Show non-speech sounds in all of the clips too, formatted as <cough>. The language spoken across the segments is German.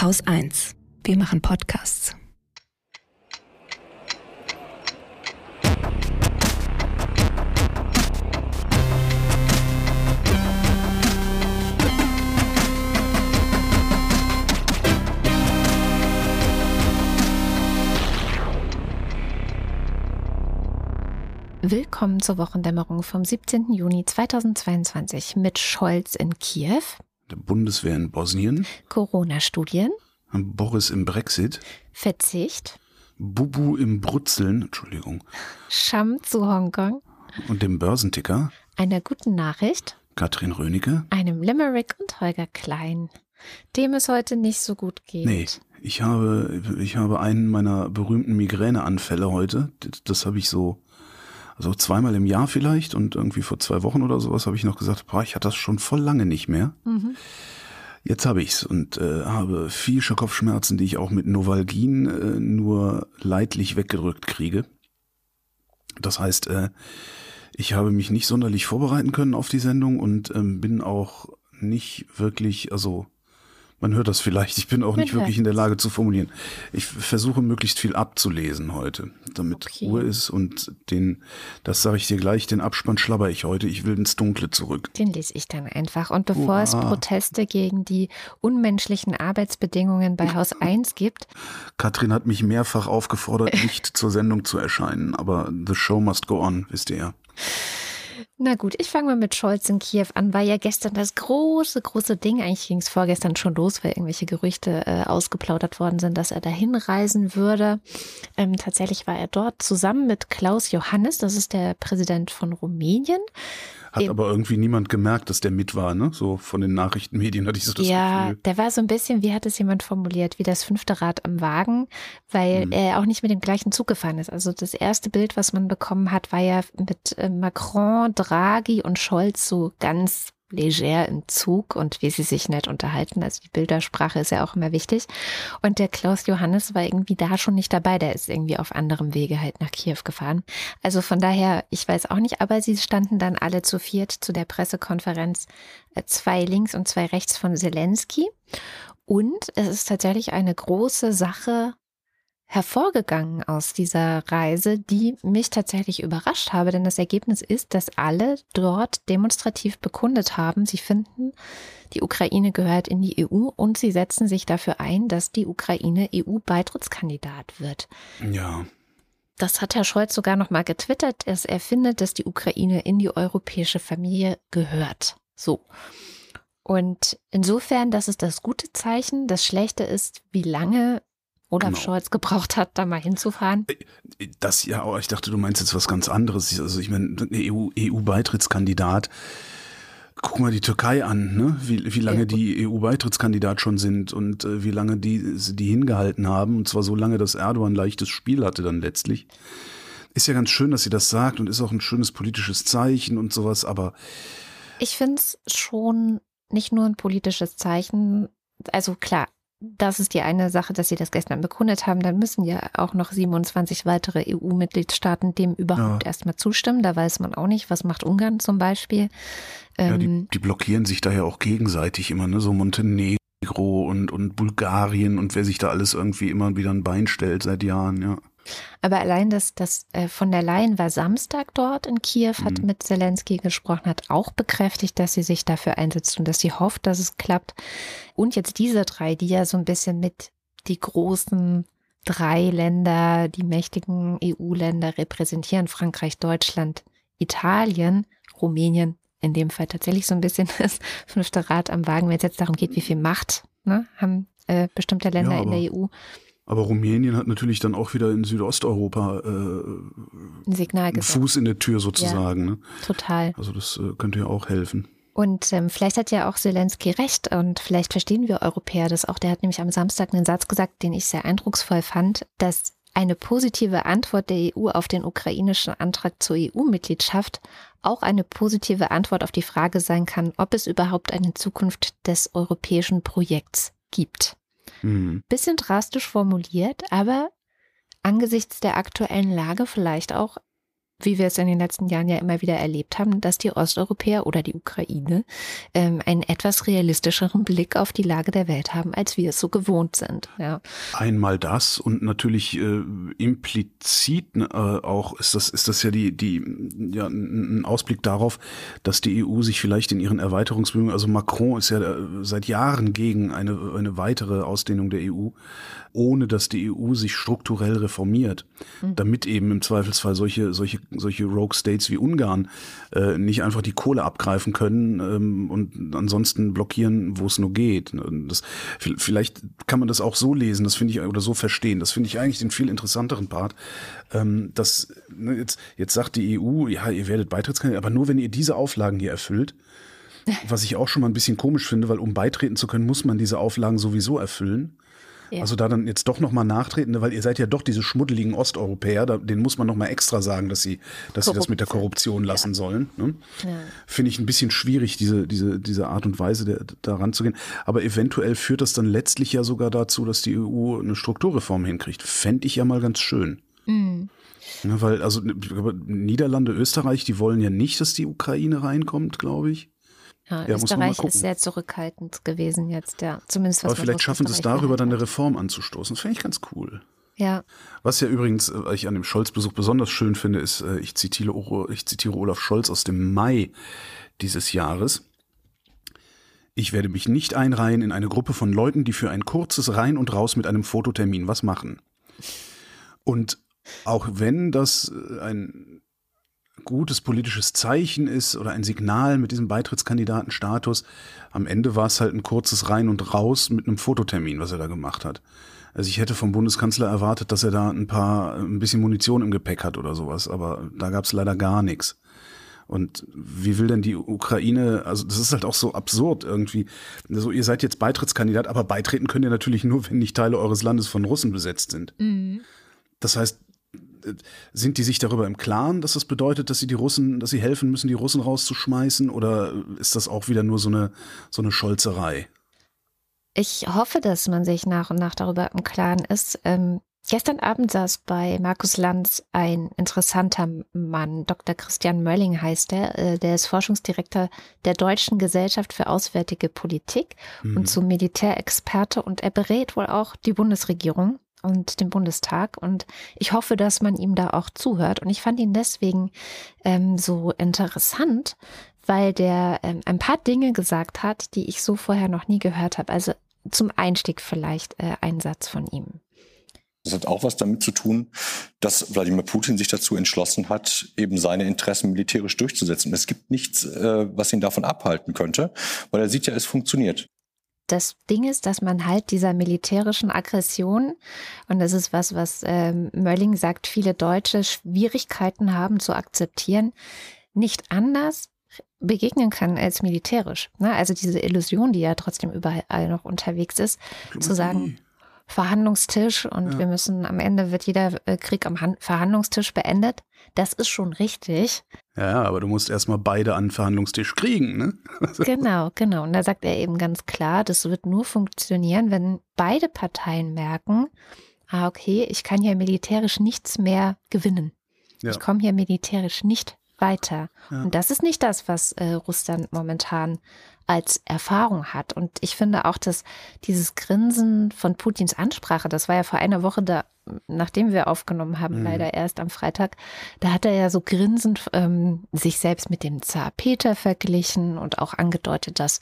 Haus 1. Wir machen Podcasts. Willkommen zur Wochendämmerung vom 17. Juni 2022 mit Scholz in Kiew, der Bundeswehr in Bosnien, Corona-Studien, Boris im Brexit, Verzicht, Bubu im Brutzeln, Entschuldigung, Scham zu Hongkong und dem Börsenticker, einer guten Nachricht, Katrin Rönecke, einem Limerick und Holger Klein, dem es heute nicht so gut geht. Nee, ich habe, ich habe einen meiner berühmten Migräneanfälle heute. Das, das habe ich so also zweimal im Jahr vielleicht und irgendwie vor zwei Wochen oder sowas habe ich noch gesagt, boah, ich hatte das schon voll lange nicht mehr. Mhm. Jetzt habe ich's und äh, habe viel Kopfschmerzen, die ich auch mit Novalgin äh, nur leidlich weggedrückt kriege. Das heißt, äh, ich habe mich nicht sonderlich vorbereiten können auf die Sendung und ähm, bin auch nicht wirklich, also man hört das vielleicht. Ich bin auch nicht wirklich in der Lage zu formulieren. Ich versuche möglichst viel abzulesen heute, damit okay. Ruhe ist und den, das sage ich dir gleich, den Abspann schlabber ich heute. Ich will ins Dunkle zurück. Den lese ich dann einfach. Und bevor Uah. es Proteste gegen die unmenschlichen Arbeitsbedingungen bei Haus 1 gibt. Katrin hat mich mehrfach aufgefordert, <laughs> nicht zur Sendung zu erscheinen, aber the show must go on, wisst ihr ja. Na gut, ich fange mal mit Scholz in Kiew an. War ja gestern das große, große Ding. Eigentlich ging es vorgestern schon los, weil irgendwelche Gerüchte äh, ausgeplaudert worden sind, dass er dahin reisen würde. Ähm, tatsächlich war er dort zusammen mit Klaus Johannes, das ist der Präsident von Rumänien. Hat aber irgendwie niemand gemerkt, dass der mit war, ne? So von den Nachrichtenmedien hatte ich so das ja, Gefühl. Ja, der war so ein bisschen, wie hat es jemand formuliert, wie das fünfte Rad am Wagen, weil hm. er auch nicht mit dem gleichen Zug gefahren ist. Also das erste Bild, was man bekommen hat, war ja mit äh, Macron, Draghi und Scholz so ganz leger im Zug und wie sie sich nett unterhalten. Also die Bildersprache ist ja auch immer wichtig. Und der Klaus Johannes war irgendwie da schon nicht dabei. Der ist irgendwie auf anderem Wege halt nach Kiew gefahren. Also von daher, ich weiß auch nicht, aber sie standen dann alle zu viert zu der Pressekonferenz, äh, zwei links und zwei rechts von Zelensky. Und es ist tatsächlich eine große Sache hervorgegangen aus dieser Reise, die mich tatsächlich überrascht habe, denn das Ergebnis ist, dass alle dort demonstrativ bekundet haben, sie finden, die Ukraine gehört in die EU und sie setzen sich dafür ein, dass die Ukraine EU-Beitrittskandidat wird. Ja. Das hat Herr Scholz sogar noch mal getwittert, dass er findet, dass die Ukraine in die europäische Familie gehört. So. Und insofern, das ist das gute Zeichen. Das Schlechte ist, wie lange Olaf genau. Scholz gebraucht hat, da mal hinzufahren? Äh, das ja, aber ich dachte, du meinst jetzt was ganz anderes. Also ich meine, EU, EU-Beitrittskandidat. Guck mal die Türkei an, ne? wie, wie lange ja, die EU-Beitrittskandidat schon sind und äh, wie lange die, die hingehalten haben. Und zwar so lange, dass Erdogan leichtes Spiel hatte dann letztlich. Ist ja ganz schön, dass sie das sagt und ist auch ein schönes politisches Zeichen und sowas, aber. Ich finde es schon nicht nur ein politisches Zeichen. Also klar, das ist die eine Sache, dass sie das gestern bekundet haben. Dann müssen ja auch noch 27 weitere EU-Mitgliedstaaten dem überhaupt ja. erstmal zustimmen. Da weiß man auch nicht, was macht Ungarn zum Beispiel. Ja, die, ähm, die blockieren sich da ja auch gegenseitig immer, ne? So Montenegro und, und Bulgarien und wer sich da alles irgendwie immer wieder ein Bein stellt seit Jahren, ja. Aber allein das, das äh, von der Leyen war Samstag dort in Kiew, hat mhm. mit Zelensky gesprochen, hat auch bekräftigt, dass sie sich dafür einsetzt und dass sie hofft, dass es klappt. Und jetzt diese drei, die ja so ein bisschen mit die großen drei Länder, die mächtigen EU-Länder repräsentieren, Frankreich, Deutschland, Italien, Rumänien, in dem Fall tatsächlich so ein bisschen <laughs> das fünfte Rad am Wagen, wenn es jetzt darum geht, wie viel Macht ne, haben äh, bestimmte Länder ja, in der EU. Aber Rumänien hat natürlich dann auch wieder in Südosteuropa äh, Signal einen Fuß in der Tür sozusagen. Ja, ne? Total. Also das äh, könnte ja auch helfen. Und ähm, vielleicht hat ja auch Zelensky recht und vielleicht verstehen wir Europäer das auch. Der hat nämlich am Samstag einen Satz gesagt, den ich sehr eindrucksvoll fand, dass eine positive Antwort der EU auf den ukrainischen Antrag zur EU-Mitgliedschaft auch eine positive Antwort auf die Frage sein kann, ob es überhaupt eine Zukunft des europäischen Projekts gibt. Mhm. Bisschen drastisch formuliert, aber angesichts der aktuellen Lage vielleicht auch wie wir es in den letzten Jahren ja immer wieder erlebt haben, dass die Osteuropäer oder die Ukraine ähm, einen etwas realistischeren Blick auf die Lage der Welt haben, als wir es so gewohnt sind. Ja. Einmal das und natürlich äh, implizit äh, auch ist das ist das ja die die ja ein Ausblick darauf, dass die EU sich vielleicht in ihren Erweiterungsbemühungen, also Macron ist ja äh, seit Jahren gegen eine eine weitere Ausdehnung der EU, ohne dass die EU sich strukturell reformiert, mhm. damit eben im Zweifelsfall solche solche solche Rogue States wie Ungarn äh, nicht einfach die Kohle abgreifen können ähm, und ansonsten blockieren, wo es nur geht. Das, vielleicht kann man das auch so lesen, das finde ich, oder so verstehen. Das finde ich eigentlich den viel interessanteren Part. Ähm, dass, ne, jetzt, jetzt sagt die EU, ja, ihr werdet Beitrittskandidat, aber nur wenn ihr diese Auflagen hier erfüllt. <laughs> Was ich auch schon mal ein bisschen komisch finde, weil um beitreten zu können, muss man diese Auflagen sowieso erfüllen. Ja. Also da dann jetzt doch nochmal nachtreten, ne, weil ihr seid ja doch diese schmuddeligen Osteuropäer, da, denen muss man nochmal extra sagen, dass sie, dass sie das mit der Korruption lassen ja. sollen. Ne? Ja. Finde ich ein bisschen schwierig, diese, diese, diese Art und Weise der, da ranzugehen. Aber eventuell führt das dann letztlich ja sogar dazu, dass die EU eine Strukturreform hinkriegt. Fände ich ja mal ganz schön. Mhm. Ja, weil, also Niederlande, Österreich, die wollen ja nicht, dass die Ukraine reinkommt, glaube ich. Ja, ja Österreich ist sehr zurückhaltend gewesen jetzt, ja. Zumindest was Aber vielleicht schaffen sie es darüber dann eine Reform anzustoßen. Das fände ich ganz cool. Ja. Was ja übrigens äh, ich an dem Scholz-Besuch besonders schön finde, ist, äh, ich zitiere, ich zitiere Olaf Scholz aus dem Mai dieses Jahres. Ich werde mich nicht einreihen in eine Gruppe von Leuten, die für ein kurzes Rein und Raus mit einem Fototermin was machen. Und auch wenn das äh, ein gutes politisches Zeichen ist oder ein Signal mit diesem Beitrittskandidatenstatus. Am Ende war es halt ein kurzes Rein und Raus mit einem Fototermin, was er da gemacht hat. Also ich hätte vom Bundeskanzler erwartet, dass er da ein paar, ein bisschen Munition im Gepäck hat oder sowas, aber da gab es leider gar nichts. Und wie will denn die Ukraine, also das ist halt auch so absurd irgendwie. Also ihr seid jetzt Beitrittskandidat, aber beitreten könnt ihr natürlich nur, wenn nicht Teile eures Landes von Russen besetzt sind. Mhm. Das heißt, sind die sich darüber im Klaren, dass das bedeutet, dass sie die Russen, dass sie helfen müssen, die Russen rauszuschmeißen? Oder ist das auch wieder nur so eine, so eine Scholzerei? Ich hoffe, dass man sich nach und nach darüber im Klaren ist. Ähm, gestern Abend saß bei Markus Lanz ein interessanter Mann, Dr. Christian Mölling heißt er. Äh, der ist Forschungsdirektor der Deutschen Gesellschaft für Auswärtige Politik mhm. und zum Militärexperte und er berät wohl auch die Bundesregierung und dem Bundestag. Und ich hoffe, dass man ihm da auch zuhört. Und ich fand ihn deswegen ähm, so interessant, weil der ähm, ein paar Dinge gesagt hat, die ich so vorher noch nie gehört habe. Also zum Einstieg vielleicht äh, ein Satz von ihm. Das hat auch was damit zu tun, dass Wladimir Putin sich dazu entschlossen hat, eben seine Interessen militärisch durchzusetzen. Es gibt nichts, äh, was ihn davon abhalten könnte, weil er sieht ja, es funktioniert das Ding ist, dass man halt dieser militärischen Aggression, und das ist was, was ähm, Mölling sagt, viele Deutsche Schwierigkeiten haben zu akzeptieren, nicht anders begegnen kann als militärisch. Ne? Also diese Illusion, die ja trotzdem überall noch unterwegs ist, Diplomatie. zu sagen, Verhandlungstisch und ja. wir müssen am Ende wird jeder äh, Krieg am Verhandlungstisch beendet. Das ist schon richtig. Ja, aber du musst erstmal beide an den Verhandlungstisch kriegen, ne? <laughs> genau, genau. Und da sagt er eben ganz klar, das wird nur funktionieren, wenn beide Parteien merken, ah, okay, ich kann hier militärisch nichts mehr gewinnen. Ja. Ich komme hier militärisch nicht weiter. Ja. Und das ist nicht das, was äh, Russland momentan als Erfahrung hat. Und ich finde auch, dass dieses Grinsen von Putins Ansprache, das war ja vor einer Woche da, nachdem wir aufgenommen haben, mhm. leider erst am Freitag, da hat er ja so grinsend ähm, sich selbst mit dem Zar Peter verglichen und auch angedeutet, dass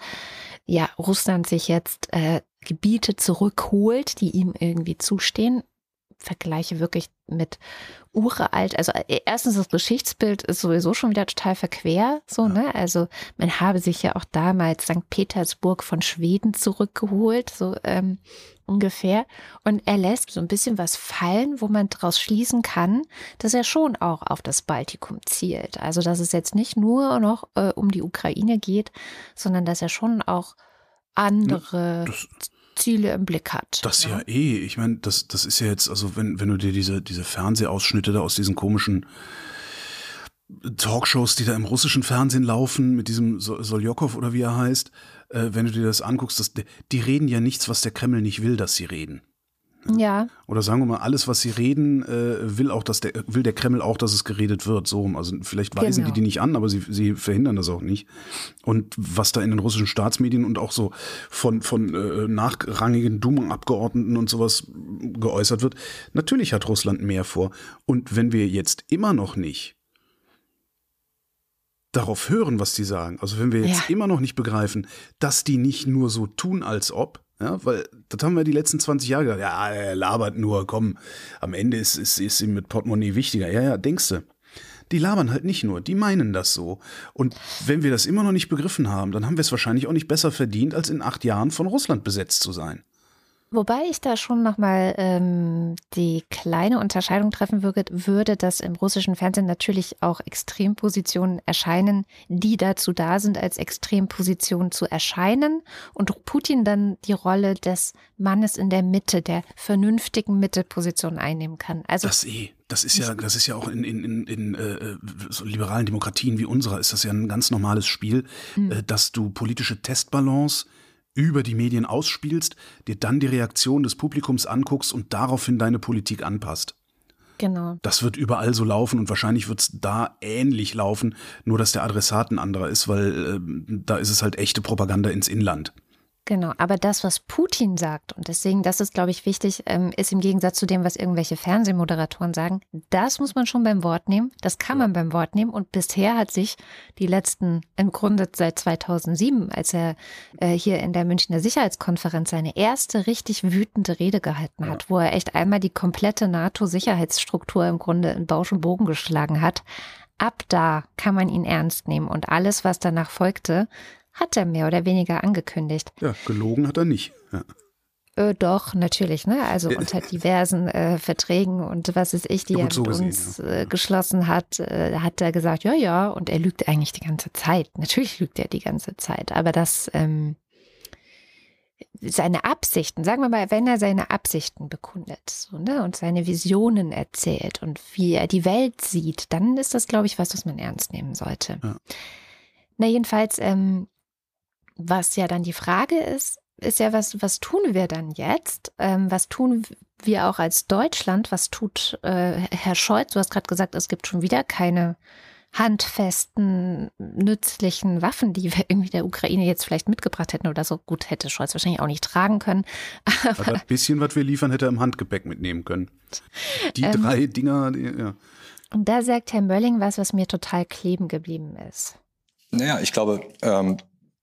ja Russland sich jetzt äh, Gebiete zurückholt, die ihm irgendwie zustehen. Vergleiche wirklich mit uralt. Also äh, erstens das Geschichtsbild ist sowieso schon wieder total verquer, so ja. ne. Also man habe sich ja auch damals St. Petersburg von Schweden zurückgeholt, so ähm, ungefähr. Und er lässt so ein bisschen was fallen, wo man daraus schließen kann, dass er schon auch auf das Baltikum zielt. Also dass es jetzt nicht nur noch äh, um die Ukraine geht, sondern dass er schon auch andere das, Ziele im Blick hat. Das ja, ja eh. Ich meine, das, das ist ja jetzt, also wenn, wenn du dir diese, diese Fernsehausschnitte da aus diesen komischen Talkshows, die da im russischen Fernsehen laufen, mit diesem Soljokow oder wie er heißt, äh, wenn du dir das anguckst, das, die reden ja nichts, was der Kreml nicht will, dass sie reden. Ja. Oder sagen wir mal, alles, was sie reden, äh, will auch, dass der, will der Kreml auch, dass es geredet wird. So, also vielleicht weisen Genau. die die nicht an, aber sie, sie verhindern das auch nicht. Und was da in den russischen Staatsmedien und auch so von, von äh, nachrangigen Duma-Abgeordneten und sowas geäußert wird, natürlich hat Russland mehr vor. Und wenn wir jetzt immer noch nicht darauf hören, was die sagen, also wenn wir jetzt Ja. immer noch nicht begreifen, dass die nicht nur so tun, als ob, ja, weil das haben wir die letzten 20 Jahre gesagt, ja, er labert nur, komm, am Ende ist, ist, ist ihm mit Portemonnaie wichtiger. Ja, ja, denkst du. Die labern halt nicht nur, die meinen das so. Und wenn wir das immer noch nicht begriffen haben, dann haben wir es wahrscheinlich auch nicht besser verdient, als in acht Jahren von Russland besetzt zu sein. Wobei ich da schon nochmal ähm, die kleine Unterscheidung treffen würde, würde, dass im russischen Fernsehen natürlich auch Extrempositionen erscheinen, die dazu da sind, als Extremposition zu erscheinen und Putin dann die Rolle des Mannes in der Mitte, der vernünftigen Mittelposition einnehmen kann. Also Das eh, das ist ja, das ist ja auch in, in, in, in äh, so liberalen Demokratien wie unserer ist das ja ein ganz normales Spiel, äh, dass du politische Testbalance über die Medien ausspielst, dir dann die Reaktion des Publikums anguckst und daraufhin deine Politik anpasst. genau. Das wird überall so laufen und wahrscheinlich wird es da ähnlich laufen, nur dass der Adressat ein anderer ist, weil äh, da ist es halt echte Propaganda ins Inland. Genau, aber das, was Putin sagt, und deswegen, das ist, glaube ich, wichtig, ähm, ist im Gegensatz zu dem, was irgendwelche Fernsehmoderatoren sagen, das muss man schon beim Wort nehmen, das kann man beim Wort nehmen. Und bisher hat sich die letzten, im Grunde seit 2007, als er äh, hier in der Münchner Sicherheitskonferenz seine erste richtig wütende Rede gehalten hat, wo er echt einmal die komplette NATO-Sicherheitsstruktur im Grunde in Bausch und Bogen geschlagen hat, ab da kann man ihn ernst nehmen. Und alles, was danach folgte, hat er mehr oder weniger angekündigt. Ja, gelogen hat er nicht. Ja. Äh, doch, natürlich, ne? Also unter diversen äh, Verträgen und was ist ich, die Ja, er gut, so mit gesehen, uns ja. äh, geschlossen hat, äh, hat er gesagt, ja, ja, und er lügt eigentlich die ganze Zeit. Natürlich lügt er die ganze Zeit, aber das ähm, seine Absichten, sagen wir mal, wenn er seine Absichten bekundet so, ne, und seine Visionen erzählt und wie er die Welt sieht, dann ist das, glaube ich, was, was man ernst nehmen sollte. Ja. Na, jedenfalls, ähm, was ja dann die Frage ist, ist ja, was, was tun wir dann jetzt? Ähm, was tun wir auch als Deutschland? Was tut äh, Herr Scholz? Du hast gerade gesagt, es gibt schon wieder keine handfesten, nützlichen Waffen, die wir irgendwie der Ukraine jetzt vielleicht mitgebracht hätten oder so. Gut, hätte Scholz wahrscheinlich auch nicht tragen können. Aber das bisschen, was wir liefern, hätte er im Handgepäck mitnehmen können. Die Ähm. drei Dinger, die, ja. Und da sagt Herr Mölling was, was mir total kleben geblieben ist. Naja, ich glaube, ähm,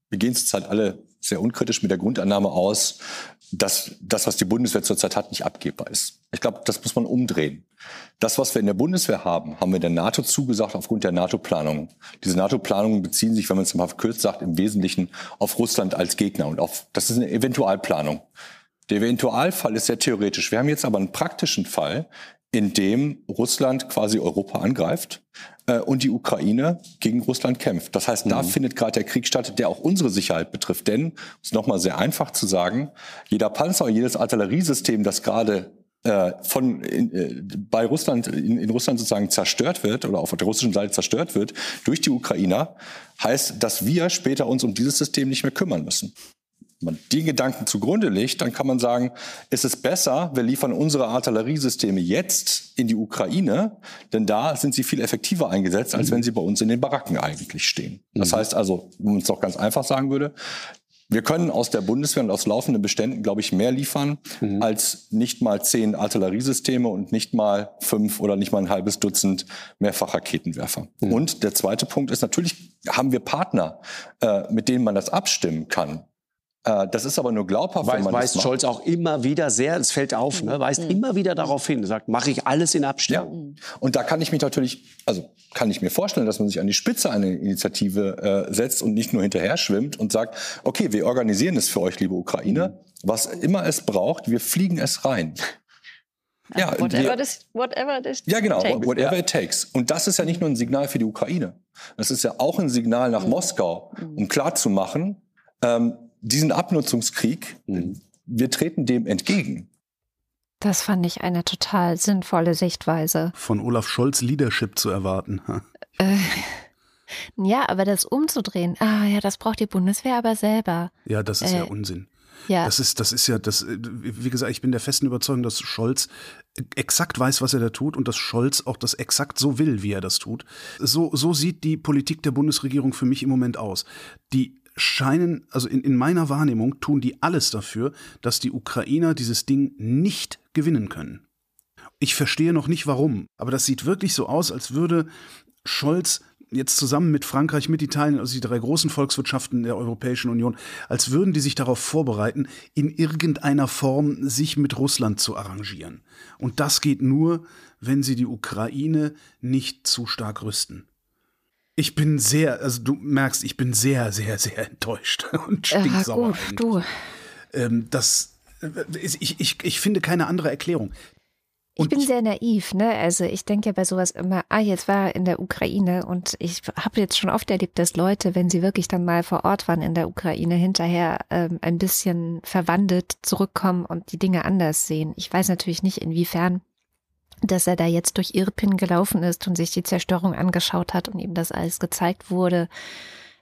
wir gehen zurzeit alle sehr unkritisch mit der Grundannahme aus, dass das, was die Bundeswehr zurzeit hat, nicht abgebbar ist. Ich glaube, das muss man umdrehen. Das, was wir in der Bundeswehr haben, haben wir der NATO zugesagt aufgrund der NATO-Planung. Diese NATO-Planungen beziehen sich, wenn man es mal verkürzt sagt, im Wesentlichen auf Russland als Gegner und auf, das ist eine Eventualplanung. Der Eventualfall ist sehr theoretisch. Wir haben jetzt aber einen praktischen Fall, in dem Russland quasi Europa angreift äh, und die Ukraine gegen Russland kämpft. Das heißt, da findet gerade der Krieg statt, der auch unsere Sicherheit betrifft. Denn, um es nochmal sehr einfach zu sagen, jeder Panzer, jedes Artilleriesystem, das gerade äh, von in, äh, bei Russland in, in Russland sozusagen zerstört wird oder auf der russischen Seite zerstört wird durch die Ukrainer, heißt, dass wir später uns um dieses System nicht mehr kümmern müssen man den Gedanken zugrunde legt, dann kann man sagen, ist es besser, wir liefern unsere Artilleriesysteme jetzt in die Ukraine, denn da sind sie viel effektiver eingesetzt, als wenn sie bei uns in den Baracken eigentlich stehen. Das heißt also, wenn man es doch ganz einfach sagen würde, wir können aus der Bundeswehr und aus laufenden Beständen, glaube ich, mehr liefern als nicht mal zehn Artilleriesysteme und nicht mal fünf oder nicht mal ein halbes Dutzend Mehrfachraketenwerfer. Und der zweite Punkt ist natürlich, haben wir Partner, äh, mit denen man das abstimmen kann. Äh, das ist aber nur glaubhaft, wenn Weist, man das weist macht. Scholz auch immer wieder sehr, es fällt auf, ne, weist immer wieder darauf hin, sagt, mache ich alles in Ja. Abstimmung. Und da kann ich mich natürlich, also kann ich mir vorstellen, dass man sich an die Spitze einer Initiative äh, setzt und nicht nur hinterher schwimmt und sagt, okay, wir organisieren es für euch, liebe Ukraine. Was immer es braucht, wir fliegen es rein. Ja, whatever, wir- this, whatever this Ja, genau, takes. whatever it takes. Und das ist ja nicht nur ein Signal für die Ukraine. Das ist ja auch ein Signal nach Moskau, um klarzumachen, ähm, diesen Abnutzungskrieg, wir treten dem entgegen. Das fand ich eine total sinnvolle Sichtweise. Von Olaf Scholz Leadership zu erwarten. Äh, <laughs> ja, aber das umzudrehen, ah ja, das braucht die Bundeswehr aber selber. Ja, das ist ja Äh, Unsinn. Ja. Das ist, das ist ja, das, wie gesagt, ich bin der festen Überzeugung, dass Scholz exakt weiß, was er da tut und dass Scholz auch das exakt so will, wie er das tut. So, so sieht die Politik der Bundesregierung für mich im Moment aus. Die scheinen, also in, in meiner Wahrnehmung tun die alles dafür, dass die Ukrainer dieses Ding nicht gewinnen können. Ich verstehe noch nicht warum, aber das sieht wirklich so aus, als würde Scholz jetzt zusammen mit Frankreich, mit Italien, also die drei großen Volkswirtschaften der Europäischen Union, als würden die sich darauf vorbereiten, in irgendeiner Form sich mit Russland zu arrangieren. Und das geht nur, wenn sie die Ukraine nicht zu stark rüsten. Ich bin sehr, also du merkst, ich bin sehr, sehr, sehr enttäuscht <laughs> und stinksauer. Ja, gut, du. Ähm, das, äh, ich, ich, ich finde keine andere Erklärung. Und ich bin sehr naiv, ne? Also ich denke ja bei sowas immer, ah, jetzt war er in der Ukraine und ich habe jetzt schon oft erlebt, dass Leute, wenn sie wirklich dann mal vor Ort waren in der Ukraine, hinterher ähm, ein bisschen verwandelt zurückkommen und die Dinge anders sehen. Ich weiß natürlich nicht, inwiefern dass er da jetzt durch Irpin gelaufen ist und sich die Zerstörung angeschaut hat und ihm das alles gezeigt wurde,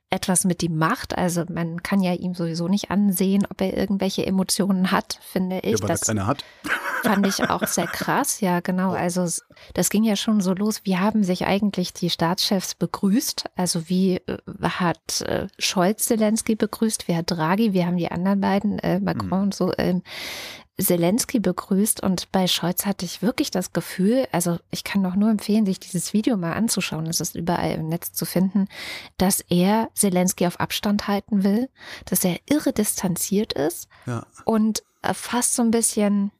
etwas mit ihm macht. Also man kann ja ihm sowieso nicht ansehen, ob er irgendwelche Emotionen hat, finde ich. Ja, weil das er keine hat. <laughs> fand ich auch sehr krass. Ja, genau. Also das ging ja schon so los. Wie haben sich eigentlich die Staatschefs begrüßt? Also wie äh, hat äh, Scholz Zelensky begrüßt? Wie hat Draghi? Wie haben die anderen beiden, äh, Macron mhm. und so, ähm, Zelensky begrüßt und bei Scholz hatte ich wirklich das Gefühl, also ich kann doch nur empfehlen, sich dieses Video mal anzuschauen, es ist überall im Netz zu finden, dass er Zelensky auf Abstand halten will, dass er irre distanziert ist ja. und fast so ein bisschen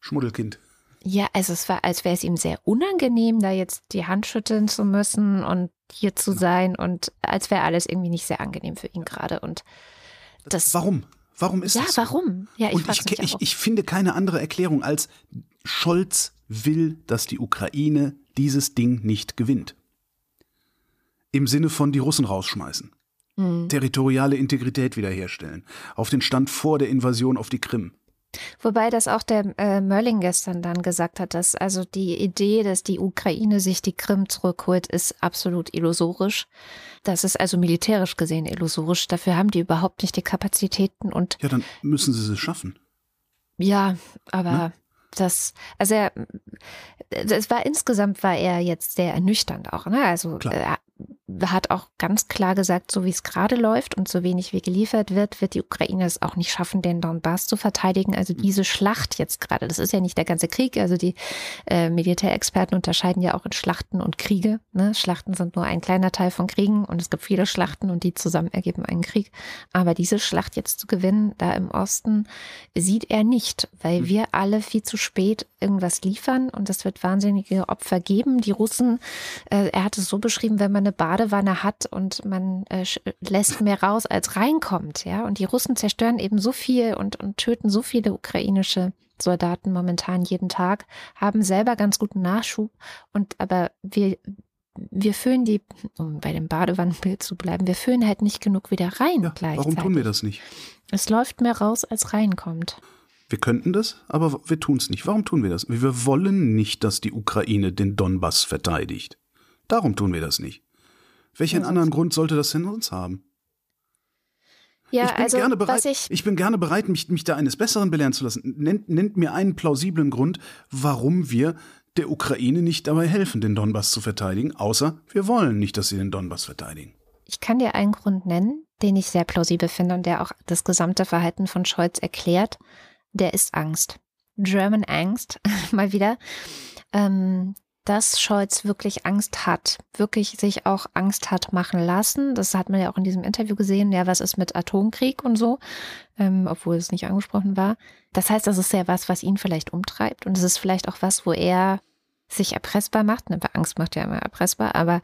Schmuddelkind. Ja, also es war, als wäre es ihm sehr unangenehm, da jetzt die Hand schütteln zu müssen und hier zu sein und als wäre alles irgendwie nicht sehr angenehm für ihn gerade und das. Warum? Warum ist ja, das so? Ja, warum? Ja, ich, Und ich, ich, ich finde keine andere Erklärung als Scholz will, dass die Ukraine dieses Ding nicht gewinnt. Im Sinne von die Russen rausschmeißen. Mhm. Territoriale Integrität wiederherstellen. Auf den Stand vor der Invasion auf die Krim. Wobei das auch der äh, Mölling gestern dann gesagt hat, dass also die Idee, dass die Ukraine sich die Krim zurückholt, ist absolut illusorisch. Das ist also militärisch gesehen illusorisch. Dafür haben die überhaupt nicht die Kapazitäten und. Ja, dann müssen sie es schaffen. Ja, aber ne? das, also er, es war insgesamt war er jetzt sehr ernüchternd auch, ne? Also Klar. Hat auch ganz klar gesagt, so wie es gerade läuft und so wenig wie geliefert wird, wird die Ukraine es auch nicht schaffen, den Donbass zu verteidigen. Also mhm. diese Schlacht jetzt gerade, das ist ja nicht der ganze Krieg. Also die äh, Militärexperten unterscheiden ja auch in Schlachten und Kriege. Ne? Schlachten sind nur ein kleiner Teil von Kriegen und es gibt viele Schlachten und die zusammen ergeben einen Krieg. Aber diese Schlacht jetzt zu gewinnen, da im Osten, sieht er nicht, weil mhm. wir alle viel zu spät irgendwas liefern und es wird wahnsinnige Opfer geben. Die Russen, äh, er hat es so beschrieben, wenn man eine Badewanne hat und man äh, lässt mehr raus, als reinkommt, ja. Und die Russen zerstören eben so viel und, und töten so viele ukrainische Soldaten momentan jeden Tag, haben selber ganz guten Nachschub und aber wir, wir füllen die, um bei dem Badewannenbild zu bleiben, wir füllen halt nicht genug wieder rein ja, gleichzeitig. Warum tun wir das nicht? Es läuft mehr raus, als reinkommt. Wir könnten das, aber wir tun es nicht. Warum tun wir das? Wir wollen nicht, dass die Ukraine den Donbass verteidigt. Darum tun wir das nicht. Welchen ja, anderen Grund sollte das denn uns haben? Ja, ich bin also, gerne bereit, ich, ich, bin gerne bereit, mich, mich da eines Besseren belehren zu lassen. Nennt, nennt mir einen plausiblen Grund, warum wir der Ukraine nicht dabei helfen, den Donbass zu verteidigen, außer wir wollen nicht, dass sie den Donbass verteidigen. Ich kann dir einen Grund nennen, den ich sehr plausibel finde und der auch das gesamte Verhalten von Scholz erklärt. Der ist Angst. German Angst, <laughs> mal wieder. Ähm, dass Scholz wirklich Angst hat, wirklich sich auch Angst hat machen lassen. Das hat man ja auch in diesem Interview gesehen. Ja, was ist mit Atomkrieg und so, ähm, obwohl es nicht angesprochen war. Das heißt, das ist ja was, was ihn vielleicht umtreibt. Und es ist vielleicht auch was, wo er sich erpressbar macht. Ne, Angst macht ja immer erpressbar, aber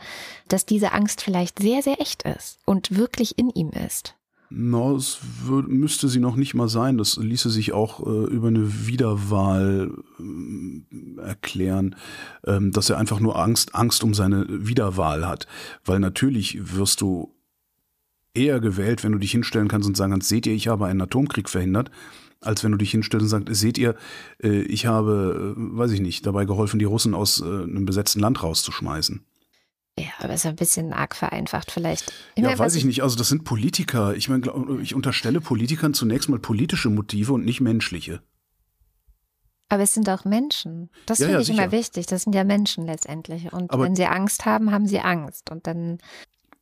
dass diese Angst vielleicht sehr, sehr echt ist und wirklich in ihm ist. No, es müsste sie noch nicht mal sein. Das ließe sich auch äh, über eine Wiederwahl äh, erklären, ähm, dass er einfach nur Angst, Angst um seine Wiederwahl hat. Weil natürlich wirst du eher gewählt, wenn du dich hinstellen kannst und sagen kannst, seht ihr, ich habe einen Atomkrieg verhindert, als wenn du dich hinstellst und sagst, seht ihr, äh, ich habe, äh, weiß ich nicht, dabei geholfen, die Russen aus äh, einem besetzten Land rauszuschmeißen. Ja, aber ist ein bisschen arg vereinfacht vielleicht. Ich ja, meine, weiß ich nicht. Also das sind Politiker. Ich meine, ich unterstelle Politikern zunächst mal politische Motive und nicht menschliche. Aber es sind auch Menschen. Das ja, finde ja, ich sicher. immer wichtig. Das sind ja Menschen letztendlich. Und aber wenn sie Angst haben, haben sie Angst. Und dann.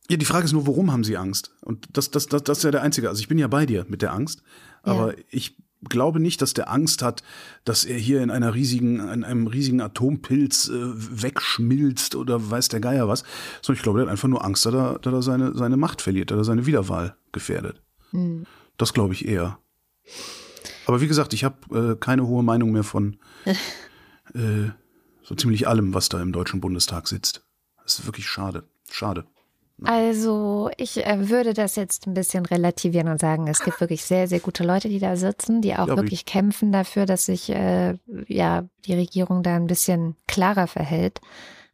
Ja, die Frage ist nur, warum haben sie Angst? Und das, das, das, das ist ja der einzige. Also ich bin ja bei dir mit der Angst. Aber ja. ich glaube nicht, dass der Angst hat, dass er hier in einer riesigen, in einem riesigen Atompilz äh, wegschmilzt oder weiß der Geier was. Sondern ich glaube, er hat einfach nur Angst, dass er, dass er seine, seine Macht verliert, dass er seine Wiederwahl gefährdet. Mhm. Das glaube ich eher. Aber wie gesagt, ich habe äh, keine hohe Meinung mehr von <laughs> äh, so ziemlich allem, was da im Deutschen Bundestag sitzt. Das ist wirklich schade. Schade. Also ich äh, würde das jetzt ein bisschen relativieren und sagen, es gibt wirklich sehr, sehr gute Leute, die da sitzen, die auch ja, wirklich kämpfen dafür, dass sich äh, ja die Regierung da ein bisschen klarer verhält.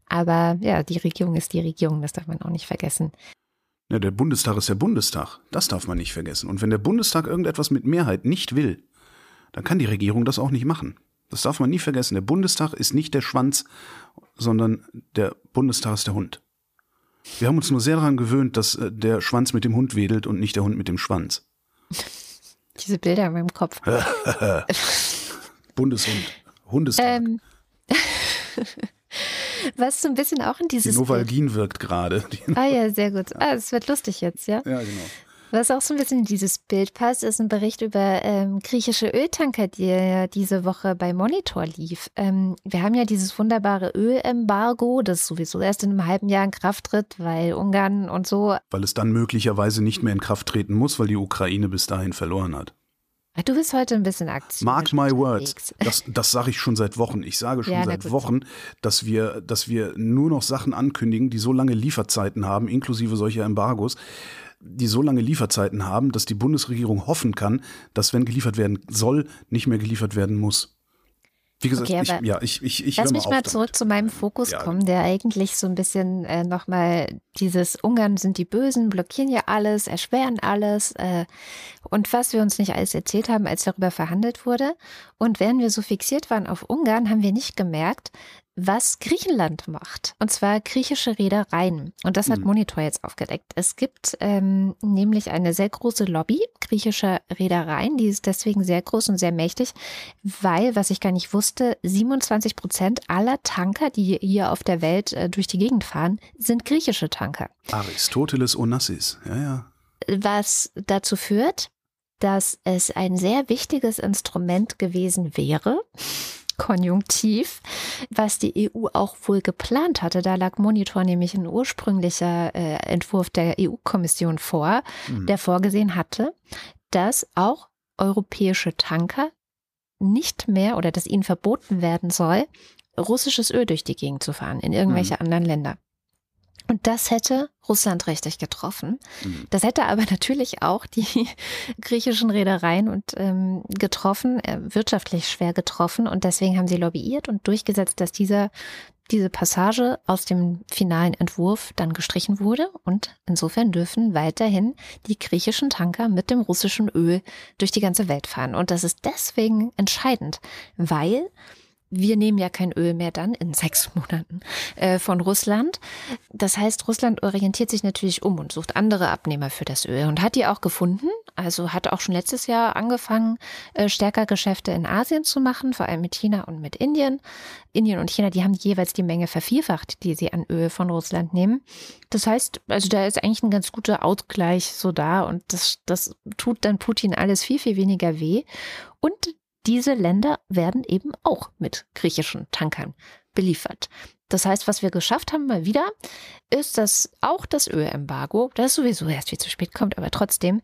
Aber ja, die Regierung ist die Regierung, das darf man auch nicht vergessen. Ja, der Bundestag ist der Bundestag. Das darf man nicht vergessen. Und wenn der Bundestag irgendetwas mit Mehrheit nicht will, dann kann die Regierung das auch nicht machen. Das darf man nie vergessen. Der Bundestag ist nicht der Schwanz, sondern der Bundestag ist der Hund. Wir haben uns nur sehr daran gewöhnt, dass äh, der Schwanz mit dem Hund wedelt und nicht der Hund mit dem Schwanz. <laughs> Diese Bilder in meinem Kopf. <laughs> Bundeshund. Hundestag. Ähm. <laughs> Was so ein bisschen auch in dieses. Die Novalgin wirkt gerade. Ah ja, sehr gut. Ah, es wird lustig jetzt, ja? Ja, genau. Was auch so ein bisschen in dieses Bild passt, ist ein Bericht über ähm, griechische Öltanker, die ja diese Woche bei Monitor lief. Ähm, wir haben ja dieses wunderbare Ölembargo, das sowieso erst in einem halben Jahr in Kraft tritt, weil Ungarn und so. Weil es dann möglicherweise nicht mehr in Kraft treten muss, weil die Ukraine bis dahin verloren hat. Du bist heute ein bisschen aktiv. Mark my words. Das, das sage ich schon seit Wochen. Ich sage schon ja, seit Wochen, dass wir, dass wir nur noch Sachen ankündigen, die so lange Lieferzeiten haben, inklusive solcher Embargos, die so lange Lieferzeiten haben, dass die Bundesregierung hoffen kann, dass wenn geliefert werden soll, nicht mehr geliefert werden muss. Wie gesagt, okay, ich, ja, ich, ich, ich Lass mich mal zurück zu meinem Fokus ja. kommen, der eigentlich so ein bisschen äh, nochmal dieses Ungarn sind die Bösen, blockieren ja alles, erschweren alles äh, und was wir uns nicht alles erzählt haben, als darüber verhandelt wurde. Und während wir so fixiert waren auf Ungarn, haben wir nicht gemerkt, was Griechenland macht. Und zwar griechische Reedereien. Und das hat mhm. Monitor jetzt aufgedeckt. Es gibt ähm, nämlich eine sehr große Lobby griechischer Reedereien. Die ist deswegen sehr groß und sehr mächtig, weil, was ich gar nicht wusste, 27 Prozent aller Tanker, die hier auf der Welt äh, durch die Gegend fahren, sind griechische Tanker. Aristoteles Onassis, ja, ja. Was dazu führt, dass es ein sehr wichtiges Instrument gewesen wäre, Konjunktiv, was die EU auch wohl geplant hatte. Da lag Monitor nämlich ein ursprünglicher äh, Entwurf der EU-Kommission vor, mhm. der vorgesehen hatte, dass auch europäische Tanker nicht mehr oder dass ihnen verboten werden soll, russisches Öl durch die Gegend zu fahren in irgendwelche mhm. anderen Länder. Und das hätte Russland richtig getroffen. Mhm. Das hätte aber <laughs> natürlich auch die <laughs> griechischen Reedereien und ähm, getroffen, äh, wirtschaftlich schwer getroffen. Und deswegen haben sie lobbyiert und durchgesetzt, dass dieser diese Passage aus dem finalen Entwurf dann gestrichen wurde und insofern dürfen weiterhin die griechischen Tanker mit dem russischen Öl durch die ganze Welt fahren. Und das ist deswegen entscheidend, weil wir nehmen ja kein Öl mehr dann in sechs Monaten äh, von Russland. Das heißt, Russland orientiert sich natürlich um und sucht andere Abnehmer für das Öl und hat die auch gefunden. Also hat auch schon letztes Jahr angefangen, äh, stärker Geschäfte in Asien zu machen, vor allem mit China und mit Indien. Indien und China, die haben jeweils die Menge vervierfacht, die sie an Öl von Russland nehmen. Das heißt, also da ist eigentlich ein ganz guter Ausgleich so da und das, das tut dann Putin alles viel, viel weniger weh. Und diese Länder werden eben auch mit griechischen Tankern beliefert. Das heißt, was wir geschafft haben mal wieder, ist, dass auch das Ölembargo, das sowieso erst viel zu spät kommt, aber trotzdem